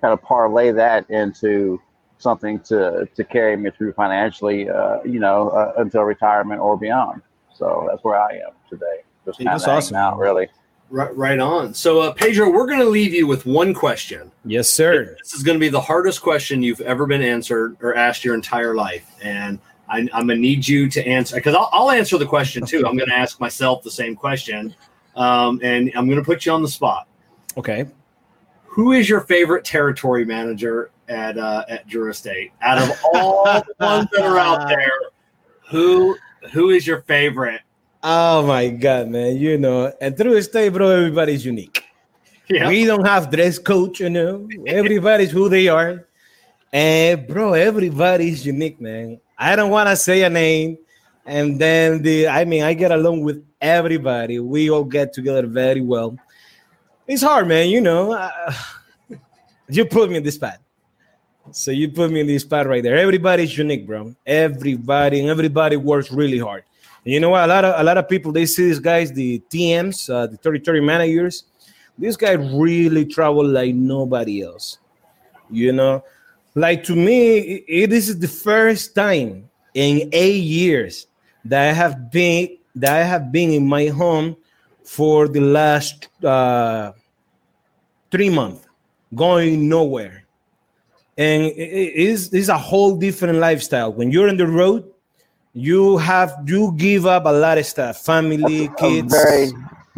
kind of parlay that into something to to carry me through financially, uh, you know, uh, until retirement or beyond. So that's where I am today. Just kind of awesome. out, really. Right, right on. So, uh, Pedro, we're going to leave you with one question. Yes, sir. This is going to be the hardest question you've ever been answered or asked your entire life, and I, am going to need you to answer because I'll, I'll, answer the question too. I'm going to ask myself the same question, um, and I'm going to put you on the spot. Okay. Who is your favorite territory manager at uh, at Drew Estate. Out of all [laughs] the ones that are out there, who who is your favorite? Oh my god, man! You know, at Drew Estate, bro, everybody's unique. Yeah. We don't have dress code, you know. Everybody's who they are, and bro, everybody's unique, man. I don't want to say a name, and then the I mean I get along with everybody. We all get together very well. It's hard, man. You know, uh, [laughs] you put me in this spot. So you put me in this spot right there. Everybody's unique, bro. Everybody and everybody works really hard. And you know what? A lot of a lot of people they see these guys, the TMs, uh, the territory managers. These guys really travel like nobody else. You know, like to me, it is the first time in eight years that I have been that I have been in my home for the last uh, three months, going nowhere. And it is a whole different lifestyle. When you're on the road, you have you give up a lot of stuff, family, kids. Very,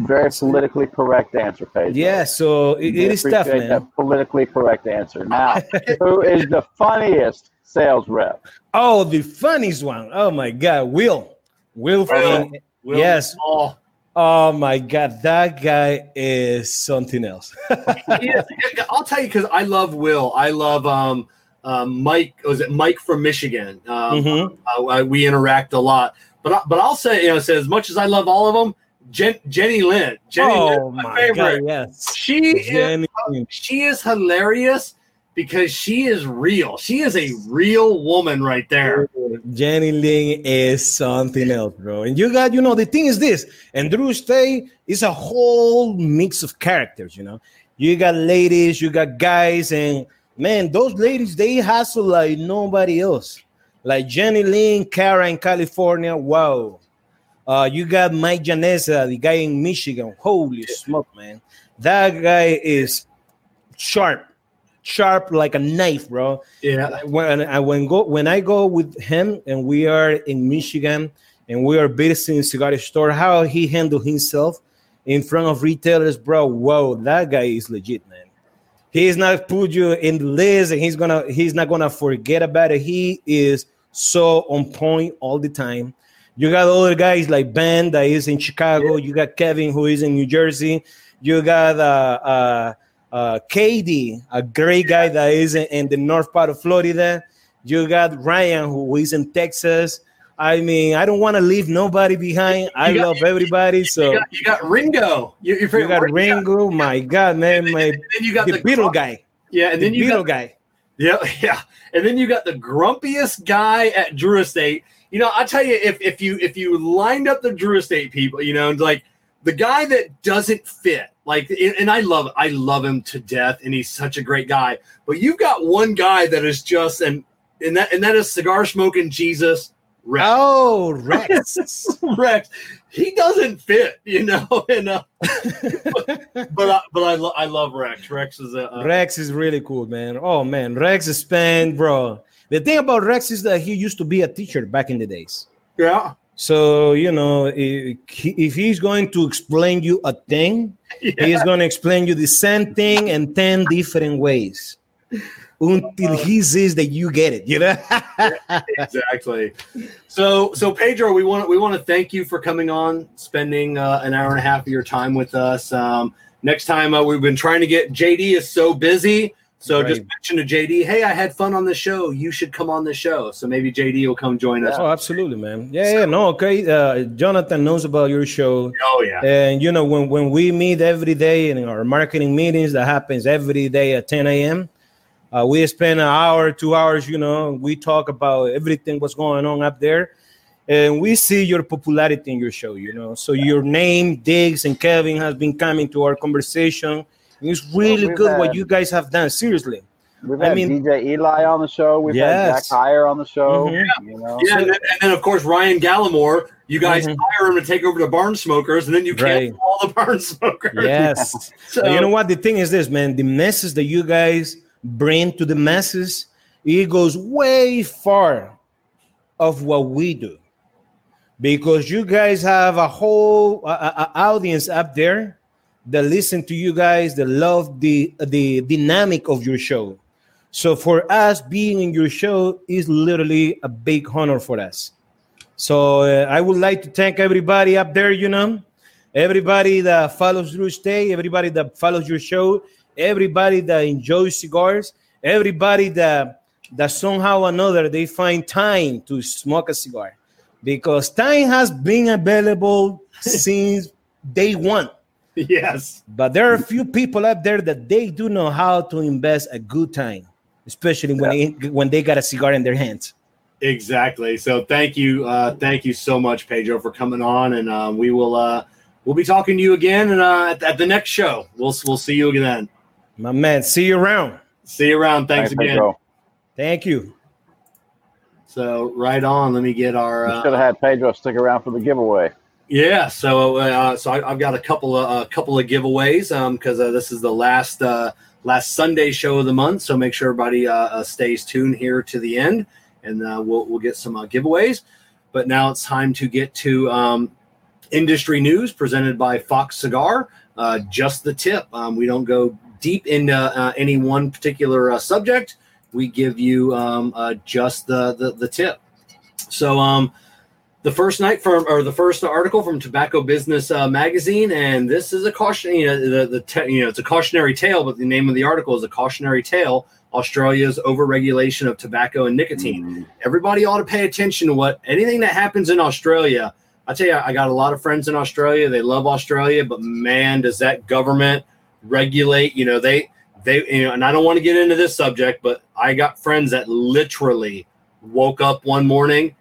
very politically correct answer, Pedro. Yeah, so it, it is tough, man. That politically correct answer. Now, [laughs] who is the funniest sales rep? Oh, the funniest one. Oh my God, Will. Will, Will, Will yes. Small. Oh my god, that guy is something else. [laughs] I'll tell you because I love Will. I love um, um, Mike. Was it Mike from Michigan? Um, mm-hmm. uh, we interact a lot, but but I'll say you know, say as much as I love all of them, Jen, Jenny Lynn. Jenny oh Lynn, my, my favorite. God, yes, she Jenny. is she is hilarious because she is real. She is a real woman right there. Jenny Lynn is something else, bro. And you got, you know, the thing is this, and Drew Estate is a whole mix of characters, you know. You got ladies, you got guys, and man, those ladies, they hustle like nobody else. Like Jenny Lynn, Kara in California, wow. Uh, you got Mike Janessa, the guy in Michigan. Holy smoke, man. That guy is sharp sharp like a knife, bro. Yeah. When I when go when I go with him and we are in Michigan and we are visiting a cigar store, how he handle himself in front of retailers, bro. Whoa, that guy is legit, man. He's not put you in the list and he's gonna he's not gonna forget about it. He is so on point all the time. You got other guys like Ben that is in Chicago. Yeah. You got Kevin who is in New Jersey. You got uh, uh, uh, KD, a great guy that is in, in, the north part of Florida. You got Ryan, who is in Texas. I mean, I don't want to leave nobody behind. I got, love everybody. So you got, you got Ringo. You, you got Ringo. Ringo. My God, man, my and then you got the, the Beatle guy. Yeah, and then the you Beatle got, guy. [laughs] Yeah, yeah, and then you got the grumpiest guy at Drew Estate. You know, I tell you, if if you if you lined up the Drew Estate people, you know, like the guy that doesn't fit like, and I love, I love him to death, and he's such a great guy. But you've got one guy that is just, and and that and that is cigar smoking Jesus. Rex. Oh, Rex. [laughs] Rex. He doesn't fit, you know. [laughs] And uh, but but I, but I, lo- I love Rex. Rex is a uh, Rex is really cool, man. Oh man, Rex is spent, bro. The thing about Rex is that he used to be a teacher back in the days. Yeah. So you know, if, if he's going to explain you a thing, [laughs] yeah. he's going to explain you the same thing in ten different ways until he says that you get it. You know. [laughs] exactly. So so Pedro, we want we want to thank you for coming on, spending uh, an hour and a half of your time with us. Um, next time uh, we've been trying to get JD is so busy. So right. just mention to JD, hey, I had fun on the show. You should come on the show. So maybe JD will come join us. Oh, absolutely, man. Yeah, so, yeah, no, okay. Uh, Jonathan knows about your show. Oh yeah. And you know when when we meet every day in our marketing meetings that happens every day at 10 a.m. Uh, we spend an hour, two hours. You know, we talk about everything what's going on up there, and we see your popularity in your show. You know, so your name, Diggs, and Kevin has been coming to our conversation it's really well, good had, what you guys have done. Seriously. We've had I mean, DJ Eli on the show. We've yes. had Jack Heyer on the show. Mm-hmm. You know? Yeah, and then, and then, of course Ryan Gallimore. You guys mm-hmm. hire him to take over the barn smokers, and then you right. cancel all the barn smokers. Yes. [laughs] so, you know what? The thing is this, man. The message that you guys bring to the masses, it goes way far of what we do, because you guys have a whole uh, audience up there that listen to you guys, that love the the dynamic of your show. So for us, being in your show is literally a big honor for us. So uh, I would like to thank everybody up there. You know, everybody that follows Drew Estate, everybody that follows your show, everybody that enjoys cigars, everybody that that somehow or another they find time to smoke a cigar. because time has been available [laughs] since day one. Yes. But there are a few people out there that they do know how to invest a good time, especially when Yeah. they, when they got a cigar in their hands. Exactly. So thank you, uh, thank you so much, Pedro, for coming on, and uh, we will uh, we'll be talking to you again, and uh, at, at the next show, we'll we'll see you again. My man, see you around. See you around. Thanks, again. Pedro. Thank you. So right on. Let me get our. You Uh, should have had Pedro stick around for the giveaway. Yeah, so uh, so I, I've got a couple of a couple of giveaways because uh, this is the last uh, last Sunday show of the month. So make sure everybody uh, uh, stays tuned here to the end, and uh, we'll we'll get some giveaways. But now it's time to get to um, industry news presented by Fox Cigar. Just the tip. Um, we don't go deep into any one particular subject. We give you um, just the, the the tip. So um, the first night from or the first article from Tobacco Business uh, magazine, and this is a caution. You know, the the te- you know it's a cautionary tale, but the name of the article is a cautionary tale. Australia's overregulation of tobacco and nicotine. Mm, Everybody ought to pay attention to what anything that happens in Australia. I tell you, I got a lot of friends in Australia. They love Australia, but man, does that government regulate? You know, they they you know, and I don't want to get into this subject, but I got friends that literally woke up one morning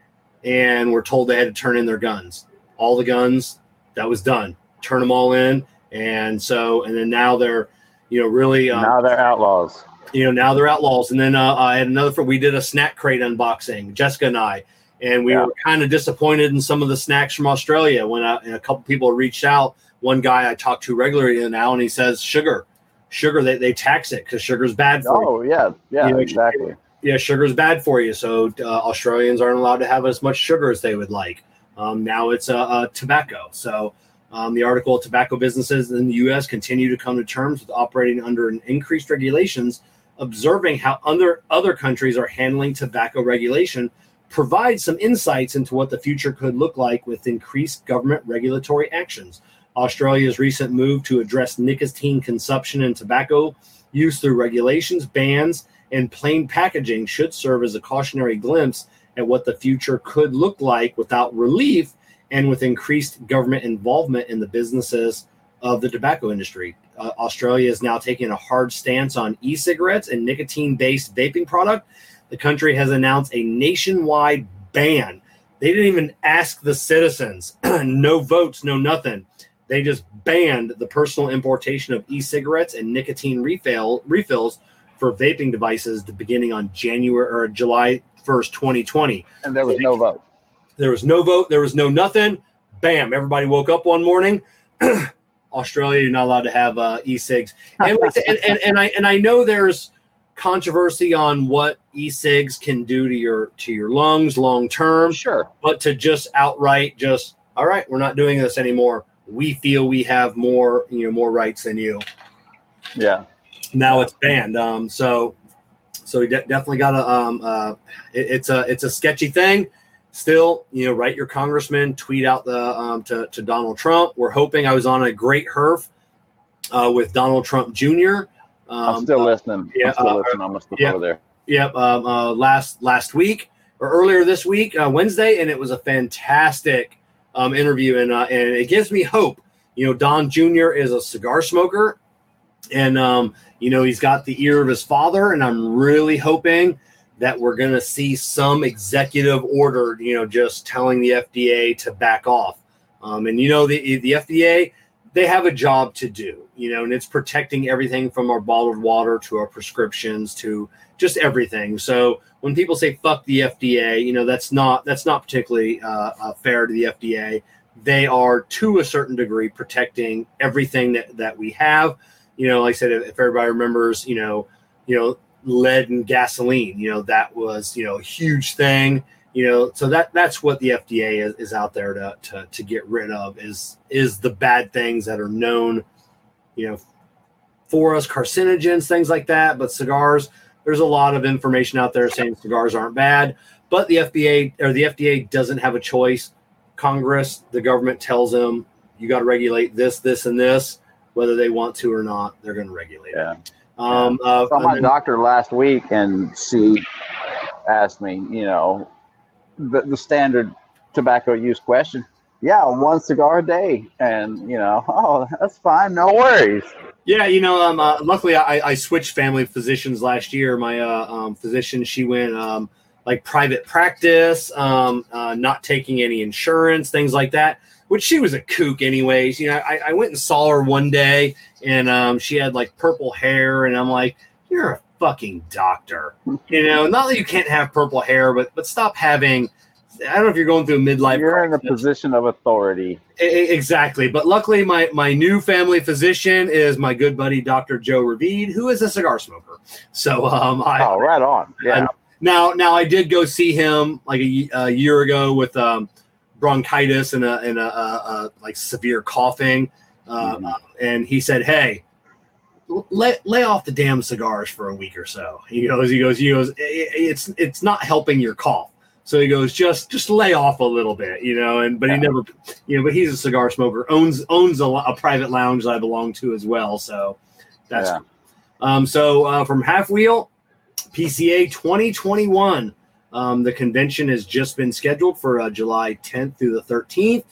and we were told they had to turn in their guns. All the guns, that was done. Turn them all in, and so and then now they're, you know, really um, now they're outlaws. you know now they're outlaws. And then uh, I had another. friend- We did a snack crate unboxing, Jessica and I, and we Yeah. were kind of disappointed in some of the snacks from Australia. When I, and a couple people reached out, one guy I talk to regularly now, and he says sugar, sugar. They, they tax it because sugar's bad for you. Oh yeah, yeah, You know, exactly. Yeah, sugar's bad for you. So uh, Australians aren't allowed to have as much sugar as they would like. Um, now it's uh, tobacco. So um, the article tobacco businesses in the U.S. continue to come to terms with operating under an increased regulations, observing how other other countries are handling tobacco regulation provides some insights into what the future could look like with increased government regulatory actions. Australia's recent move to address nicotine consumption and tobacco use through regulations, bans, and plain packaging should serve as a cautionary glimpse at what the future could look like without relief and with increased government involvement in the businesses of the tobacco industry. Uh, Australia is now taking a hard stance on e cigarettes and nicotine based vaping product. The country has announced a nationwide ban. They didn't even ask the citizens, [clears throat] no votes, no nothing. They just banned the personal importation of e cigarettes and nicotine refill, refills for vaping devices the beginning on January or July 1st, 2020. And there was no vote. There was no vote. There was no nothing. Bam! Everybody woke up one morning. [clears throat] Australia, you're not allowed to have uh, e-cigs, and, and, and, and I and I know there's controversy on what e-cigs can do to your to your lungs long term, Sure. but to just outright just all right, we're not doing this anymore. We feel we have more you know more rights than you. Yeah. Now it's banned. Um, so so we de- definitely got to um, uh, it, it's a it's a sketchy thing still, you know, write your congressman, tweet out the um, to, to Donald Trump. We're hoping I was on a great herf uh, with Donald Trump Jr. Um, I'm still uh, listening. yeah, I'm still uh, listening. I'm yeah. over there. Yep. Um, uh, last last week or earlier this week, uh, Wednesday, and it was a fantastic um, interview, and uh, and it gives me hope. You know, Don Jr. is a cigar smoker, and um, you know he's got the ear of his father, and I'm really hoping that we're going to see some executive order. You know, just telling the FDA to back off. Um, and you know the the FDA they have a job to do. You know, and it's protecting everything from our bottled water to our prescriptions to just everything. So when people say "fuck the FDA," you know that's not that's not particularly uh, uh, fair to the FDA. They are to a certain degree protecting everything that that we have. You know, like I said, if, everybody remembers, you know, you know, lead and gasoline. You know, that was you know a huge thing. You know, so that that's what the FDA is, is out there to, to to get rid of is is the bad things that are known. You know, for us, carcinogens, things like that. But cigars, there's a lot of information out there saying cigars aren't bad, but the FDA or the FDA doesn't have a choice. Congress, the government tells them you got to regulate this, this, and this, whether they want to or not. They're going to regulate Yeah. it. Um, uh, saw my then- doctor last week, and she asked me, you know, the, the standard tobacco use question. Yeah, one cigar a day, and you know, [laughs] oh, that's fine, no worries. Yeah, you know, um, uh, luckily I, I switched family physicians last year. My uh, um, physician, she went um, like private practice, um, uh, not taking any insurance, things like that. Which she was a kook, anyways. You know, I, I went and saw her one day, and um, she had like purple hair, and I'm like, "You're a fucking doctor." [laughs] You know, not that you can't have purple hair, but but stop having. I don't know if you're going through a midlife. You're in a position of authority. E- e- Exactly. But luckily, my, my new family physician is my good buddy, Dr. Joe Ravid, who is a cigar smoker. So um, I, Oh, right on. Yeah. now now I did go see him like a, a year ago with um, bronchitis and a, and a, a, a like severe coughing, uh, Mhm. uh, and he said, "Hey, lay, lay off the damn cigars for a week or so." He goes, he goes, he goes. "I- I- It's it's not helping your cough. So he goes, just just lay off a little bit, you know. And but he never, you know, but he's a cigar smoker, owns owns a, a private lounge that I belong to as well. So that's Yeah. um, so uh, from Half Wheel, PCA 2021. Um, the convention has just been scheduled for uh, July 10th through the 13th.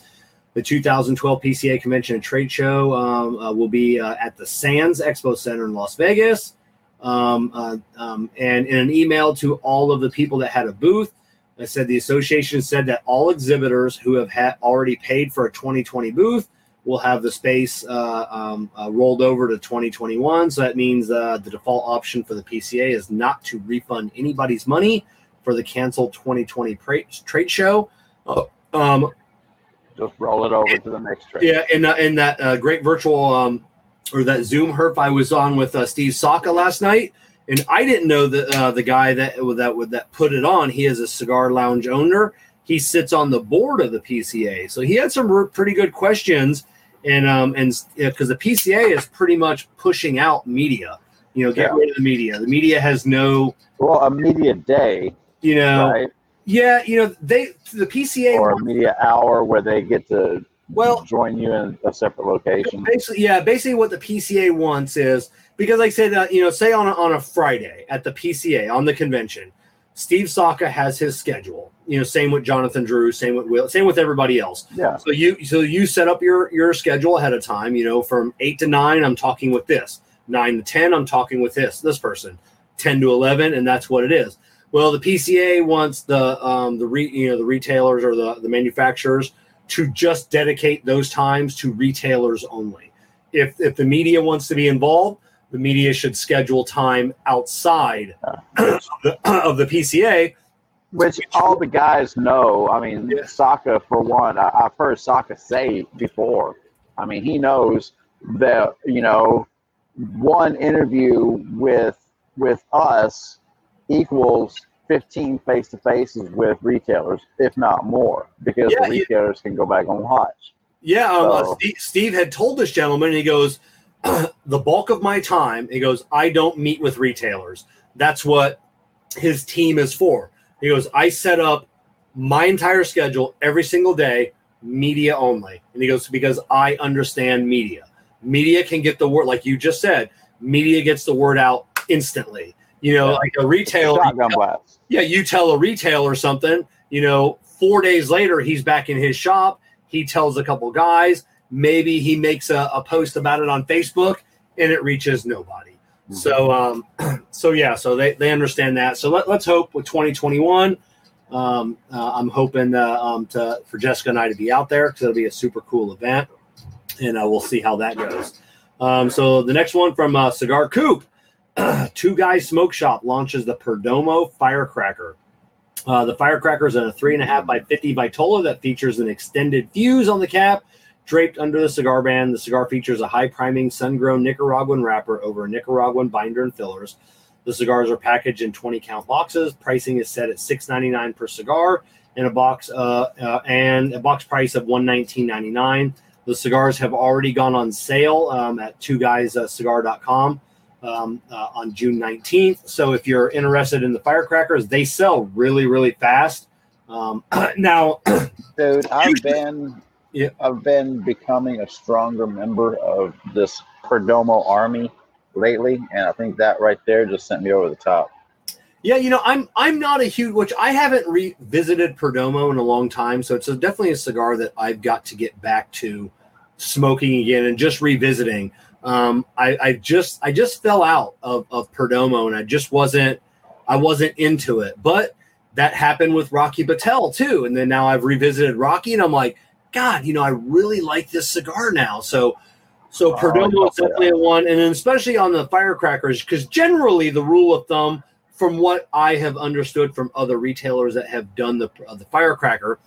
The 2012 PCA Convention and Trade Show um, uh, will be uh, at the Sands Expo Center in Las Vegas. Um, uh, um, and in an email to all of the people that had a booth, I said the association said that all exhibitors who have had already paid for a 2020 booth will have the space uh, um, uh, rolled over to 2021. So that means the default option for the PCA is not to refund anybody's money for the canceled 2020 pra- trade show. Um, Just roll it over to the next trade. yeah, in, uh, in that uh, great virtual um, or that Zoom herf I was on with uh, Steve Saka last night, and I didn't know that uh, the guy that that would that put it on. He is a cigar lounge owner. He sits on the board of the PCA, so he had some pretty good questions, and um and because the PCA is pretty much pushing out media. You know, get Yeah. rid of the media. The media has no, Well, a media day, you know, right? yeah, you know, they the PCA. Or media hour where they get to Well, join you in a separate location. Basically, yeah. Basically, what the PCA wants is because, like I said, uh, you know, say on a, on a Friday at the PCA on the convention, Steve Saka has his schedule. You know, same with Jonathan Drew, same with Will, same with everybody else. Yeah. So you so you set up your your schedule ahead of time. You know, from eight to nine, I'm talking with this. Nine to ten, I'm talking with this this person. Ten to eleven, and that's what it is. Well, the PCA wants the um, the re, you know the retailers or the the manufacturers to just dedicate those times to retailers only. If if the media wants to be involved, the media should schedule time outside of the, [clears throat] of the PCA. Which all the guys know. I mean, Yeah. Saka, for one, I, I've heard Saka say before. I mean, he knows that, you know, one interview with with us equals 15 face to faces with retailers, if not more, because Yeah, the he- retailers can go back and watch. Yeah, um, uh, Oh. Steve, Steve had told this gentleman, and he goes, [clears throat] the bulk of my time, he goes, I don't meet with retailers. That's what his team is for. He goes, I set up my entire schedule every single day, media only. And he goes, because I understand media. Media can get the word, like you just said, media gets the word out instantly. You know, Yeah. like a retailer, Shotgun blast. yeah, you tell a retailer or something, you know, four days later, he's back in his shop. He tells a couple guys, maybe he makes a, a post about it on Facebook and it reaches nobody. So, um, [clears throat] so yeah, so they, they understand that. So let, let's hope with 2021, um, uh, I'm hoping uh, um, to, for Jessica and I to be out there because it'll be a super cool event and uh, we'll see how that goes. Um, so the next one from uh, Cigar Coop, [clears throat] Two Guys Smoke Shop launches the Perdomo Firecracker. Uh, the firecracker is a three and a half by 50 Vitola that features an extended fuse on the cap draped under the cigar band. The cigar features a high priming sun grown Nicaraguan wrapper over a Nicaraguan binder and fillers. The cigars are packaged in 20 count boxes. Pricing is set at $6.99 per cigar in a box uh, uh, and a box price of $119.99. The cigars have already gone on sale um, at two guyscigar.com um, uh, on June 19th. So if you're interested in the firecrackers, they sell really, really fast. Um, [clears throat] now, Dude, I've been Yeah. I've been becoming a stronger member of this Perdomo army lately, and I think that right there just sent me over the top. Yeah, you know, I'm I'm not a huge which I haven't revisited Perdomo in a long time, so it's a, definitely a cigar that I've got to get back to smoking again and just revisiting. Um, I, I just I just fell out of, of Perdomo and I just wasn't I wasn't into it. But that happened with Rocky Patel too. And then now I've revisited Rocky and I'm like, God, you know, I really like this cigar now. So so oh, Perdomo is definitely a one, and then especially on the firecrackers, because generally the rule of thumb from what I have understood from other retailers that have done the uh, the firecracker,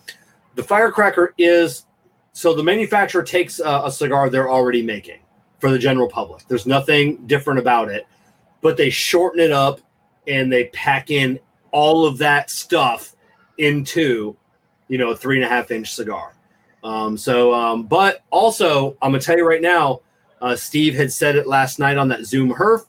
the firecracker is so the manufacturer takes a, a cigar they're already making for the general public. There's nothing different about it, but they shorten it up and they pack in all of that stuff into you know a three and a half inch cigar. Um, so, um, but also I'm gonna tell you right now, uh, Steve had said it last night on that Zoom Herf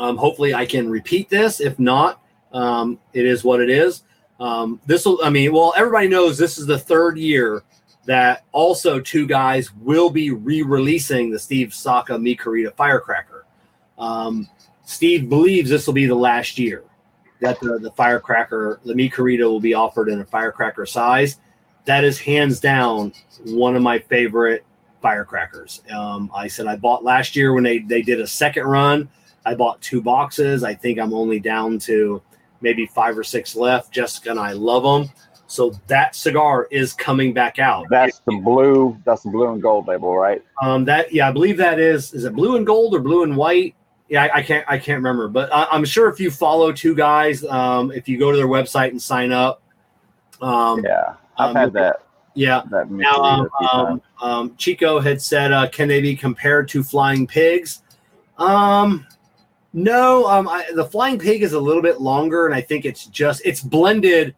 um, hopefully, I can repeat this. If not, um, it is what it is. Um, this will, I mean, well, everybody knows this is the third year that also two guys will be re-releasing the Steve Saka Mi Querida Firecracker. Um, Steve believes this will be the last year that the, the firecracker, the Mi Querida, will be offered in a firecracker size. That is hands down one of my favorite firecrackers. Um, I said I bought last year when they they did a second run. I bought two boxes. I think I'm only down to maybe five or six left. Jessica and I love them. So that cigar is coming back out. That's the blue. That's the blue and gold label, right? Um, that yeah, I believe that is. Is it blue and gold or blue and white? Yeah, I, I can't. I can't remember. But I, am sure if you follow two guys, um, if you go to their website and sign up. Um, yeah, I've um, had that. Yeah. That now, um, um, um, Chico had said, uh, can they be compared to flying pigs? Um, no, um, I, the Flying Pig is a little bit longer, and I think it's just it's blended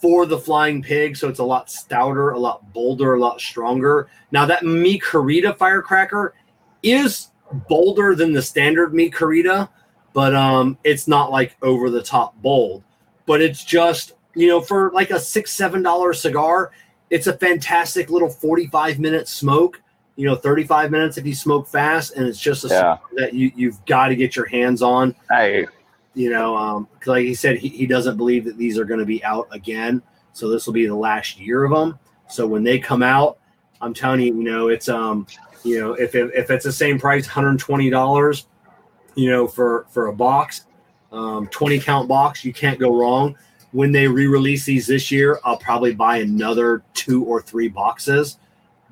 for the Flying Pig, so it's a lot stouter, a lot bolder, a lot stronger. Now that Mi Querida firecracker is bolder than the standard Mi Querida, but um, it's not like over the top bold. But it's just you know for like a six seven dollar cigar, it's a fantastic little forty five minute smoke you know 35 minutes if you smoke fast and it's just a yeah. that you you've got to get your hands on hey you know um like he said he, he doesn't believe that these are going to be out again so this will be the last year of them so when they come out i'm telling you you know it's um you know if it, if it's the same price 120 dollars you know for for a box um 20 count box you can't go wrong when they re-release these this year i'll probably buy another two or three boxes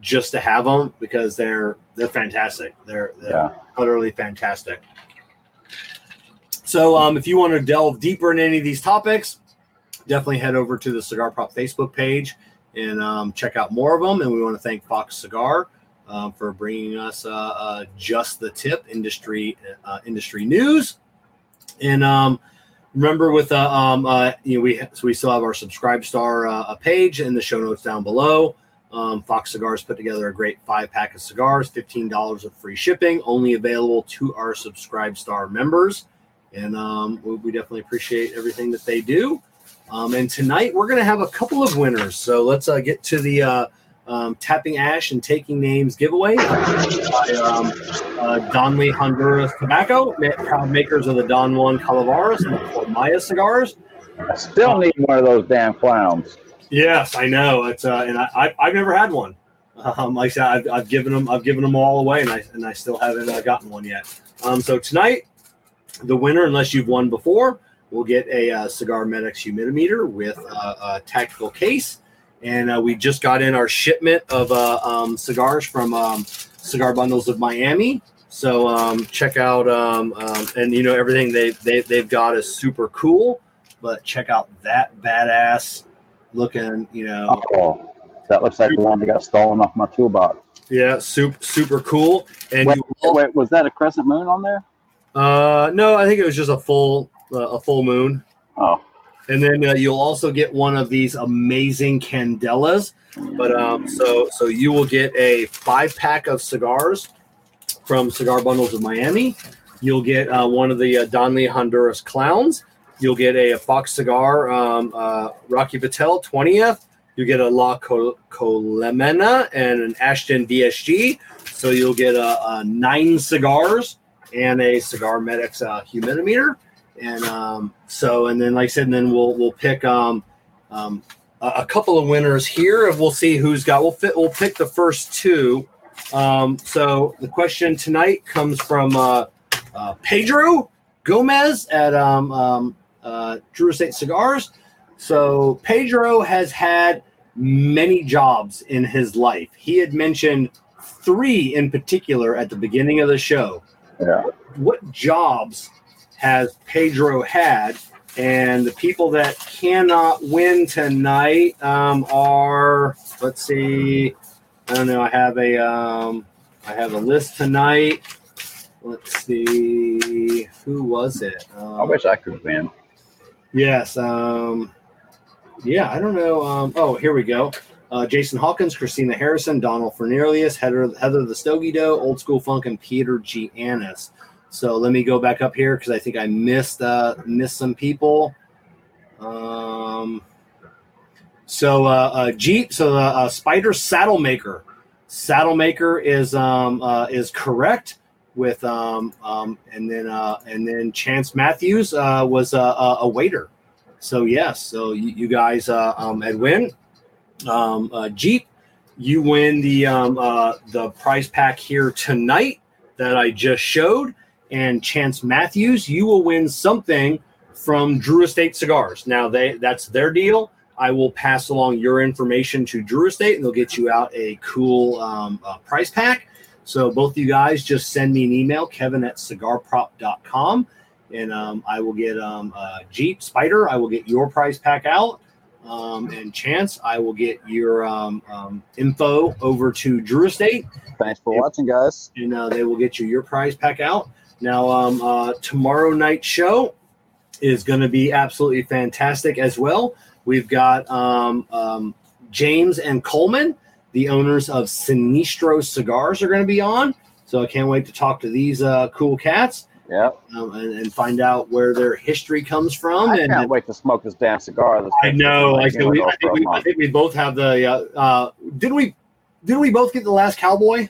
just to have them because they're they're fantastic. They're, they're yeah. utterly fantastic. So, um, if you want to delve deeper in any of these topics, definitely head over to the Cigar Prop Facebook page and um, check out more of them. And we want to thank Fox Cigar um, for bringing us uh, uh, just the tip industry uh, industry news. And um, remember, with uh, um, uh, you know, we so we still have our Subscribe Star uh, page in the show notes down below. Um, Fox Cigars put together a great five pack of cigars, $15 of free shipping, only available to our Subscribe Star members. And um, we, we, definitely appreciate everything that they do. Um, and tonight we're going to have a couple of winners. So let's uh, get to the uh, um, Tapping Ash and Taking Names giveaway by um, uh, Danli Honduras Tobacco, proud makers of the Don Juan Calaveras and the Maya cigars. I still need one of those damn clowns. Yes, I know. It's uh, and I, I have never had one. Um, like I said, I've, I've given them I've given them all away, and I and I still haven't uh, gotten one yet. Um, so tonight, the winner, unless you've won before, will get a uh, Cigar Medics humidimeter with uh, a tactical case, and uh, we just got in our shipment of uh, um, cigars from um, Cigar Bundles of Miami. So um, check out um, um, and you know everything they, they they've got is super cool. But check out that badass looking, you know. Oh, that looks like the one that got stolen off my toolbox. Yeah, super super cool. And wait, you, wait, was that a crescent moon on there? Uh, no, I think it was just a full uh, a full moon. Oh. And then uh, you'll also get one of these amazing candelas. But um, so so you will get a five pack of cigars from Cigar Bundles of Miami. You'll get uh, one of the uh, Danli Honduras clowns. You'll get a, a Fox cigar, um, uh, Rocky Patel 20th. You get a La Colmena and an Ashton DSG. So you'll get a, a nine cigars and a Cigar Medics uh, humidimeter. and um, so and then like I said, and then we'll we'll pick um, um, a, a couple of winners here, and we'll see who's got. We'll fit. We'll pick the first two. Um, so the question tonight comes from uh, uh, Pedro Gomez at um, um, uh, Drew Estate Cigars. So Pedro has had many jobs in his life. He had mentioned three in particular at the beginning of the show. Yeah. What jobs has Pedro had? And the people that cannot win tonight um, are, let's see, I don't know. I have a, um, I have a list tonight. Let's see, who was it? Um, I wish I could win. Yes. Um, yeah, I don't know. Um, oh, here we go. Uh, Jason Hawkins, Christina Harrison, Donald Fernelius, Heather, Heather the Stogie Doe, Old School Funk, and Peter G. Annis. So let me go back up here because I think I missed uh, missed some people. Um, so uh, uh, Jeep, so the uh, Spider Saddle Maker, Saddle Maker is um, uh, is correct with um, um, and then uh, and then Chance Matthews uh, was a, a, a waiter. So yes, so you, you guys uh, um, had win. Um, uh, Jeep, you win the um, uh, the prize pack here tonight that I just showed, and Chance Matthews, you will win something from Drew Estate Cigars. Now they that's their deal. I will pass along your information to Drew Estate, and they'll get you out a cool um, uh, price pack. So both of you guys just send me an email, Kevin at cigarprop.com, and um, I will get um, uh, Jeep Spider. I will get your prize pack out, um, and Chance, I will get your um, um, info over to Drew Estate, Thanks for watching, guys. and uh, they will get you your prize pack out. Now, um, uh, tomorrow night show is going to be absolutely fantastic as well. We've got um, um, James and Coleman, the owners of Sinistro Cigars, are going to be on. So I can't wait to talk to these uh, cool cats Yep. um, and, and find out where their history comes from. I and can't wait to smoke this damn cigar. This I know. I think, we, I, think we, I think we both have the. Uh, uh, didn't we? Didn't we both get the last cowboy?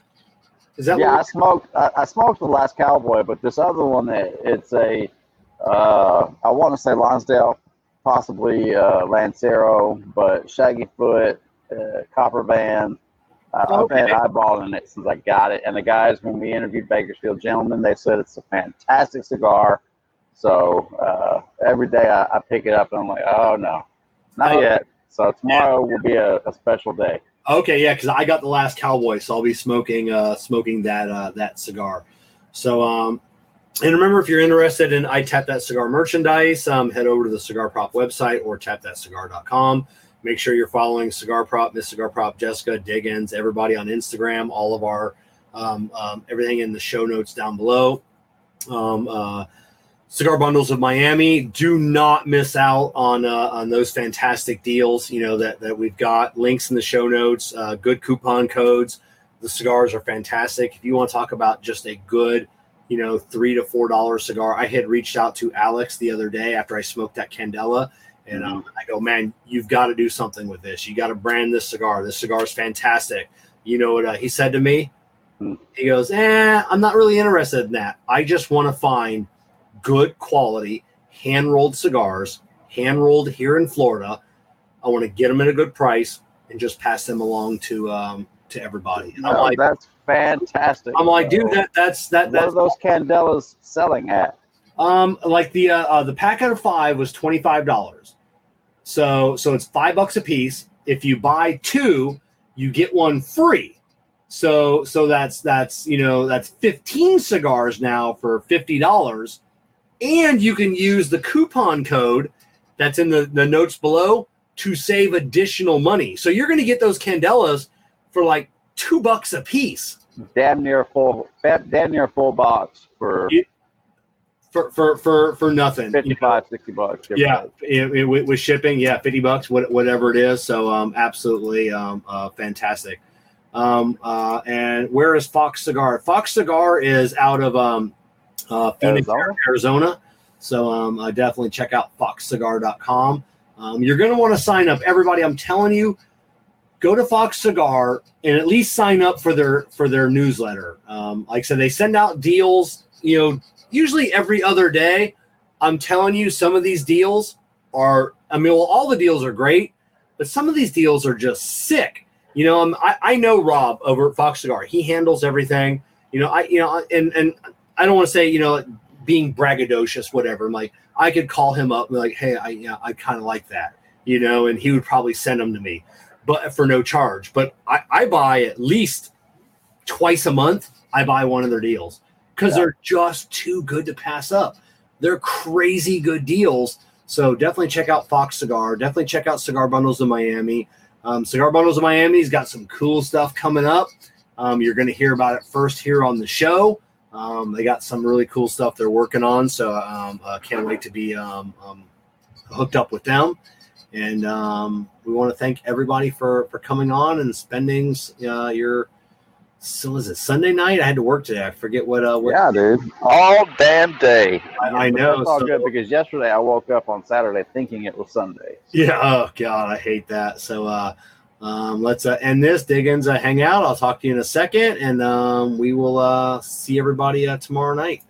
Is that yeah, I smoked. I, I smoked the last cowboy, but this other one, it, it's a. Uh, I want to say Lonsdale, possibly uh, Lancero, but Shaggy Foot, uh, Copper Band. Uh, I've been eyeballing it since I got it, and the guys when we interviewed Bakersfield Gentlemen, they said it's a fantastic cigar. So uh, every day I, I pick it up, and I'm like, oh no, not Oh. yet. So tomorrow will be a, a special day. Okay, yeah, because I got the last cowboy, so I'll be smoking uh smoking that uh that cigar. So um and remember if you're interested in I tap that cigar merchandise, um head over to the cigar prop website or tapthatcigar.com. Make sure you're following Cigar Prop, Miss Cigar Prop, Jessica, Diggins, everybody on Instagram, all of our um, um everything in the show notes down below. Um uh Cigar Bundles of Miami. Do not miss out on uh, on those fantastic deals. You know that that we've got links in the show notes. Uh, good coupon codes. The cigars are fantastic. If you want to talk about just a good, you know, three to four dollar cigar, I had reached out to Alex the other day after I smoked that Candela, and um, I go, man, you've got to do something with this. You got to brand this cigar. This cigar is fantastic. You know what uh, he said to me? Hmm. He goes, eh, I'm not really interested in that. I just want to find good quality hand rolled cigars, hand rolled here in Florida. I want to get them at a good price and just pass them along to um, to everybody. And I'm Oh, like, that's fantastic. I'm like, dude, that that's that what that's are those candelas selling at? um like the uh, uh the pack out of five was twenty five dollars. So so it's five bucks a piece. If you buy two, you get one free. So so that's that's you know that's fifteen cigars now for fifty dollars, and you can use the coupon code that's in the the notes below to save additional money. So you're going to get those candelas for like two bucks a piece. Damn near full, damn near full box for Yeah, For for for for nothing. you know? 55, 60 bucks. yeah it, it- with, shipping yeah 50 bucks what, whatever it is so um absolutely um uh, fantastic um uh and where is fox cigar fox cigar is out of um uh phoenix Arizona? arizona, so um uh, definitely check out foxcigar.com um you're going to want to sign up everybody i'm telling you go to fox cigar and at least sign up for their for their newsletter um like i said they send out deals you know usually every other day I'm telling you, some of these deals are. I mean, well, all the deals are great, but some of these deals are just sick. You know, I'm, I I know Rob over at Fox Cigar. He handles everything. You know, I you know, and and I don't want to say you know being braggadocious, whatever. I'm like, I could call him up and like, hey, I yeah, I kind of like that, you know, and he would probably send them to me, but for no charge. But I, I buy at least twice a month. I buy one of their deals because Yeah. they're just too good to pass up. They're crazy good deals. So definitely check out Fox Cigar. Definitely check out Cigar Bundles of Miami. Um, Cigar Bundles of Miami's got some cool stuff coming up. Um, you're going to hear about it first here on the show. Um, they got some really cool stuff they're working on, so um, uh, can't wait to be um, um, hooked up with them. And um, we want to thank everybody for for coming on and spending uh, your so was it Sunday night? I had to work today. I forget what. Uh, what Yeah, dude. All damn day. I, I know. That's all so- good because yesterday I woke up on Saturday thinking it was Sunday. Yeah. Oh God, I hate that. So uh, um, let's uh, end this. Diggins, uh, hang out. I'll talk to you in a second, and um, we will uh, see everybody uh, tomorrow night.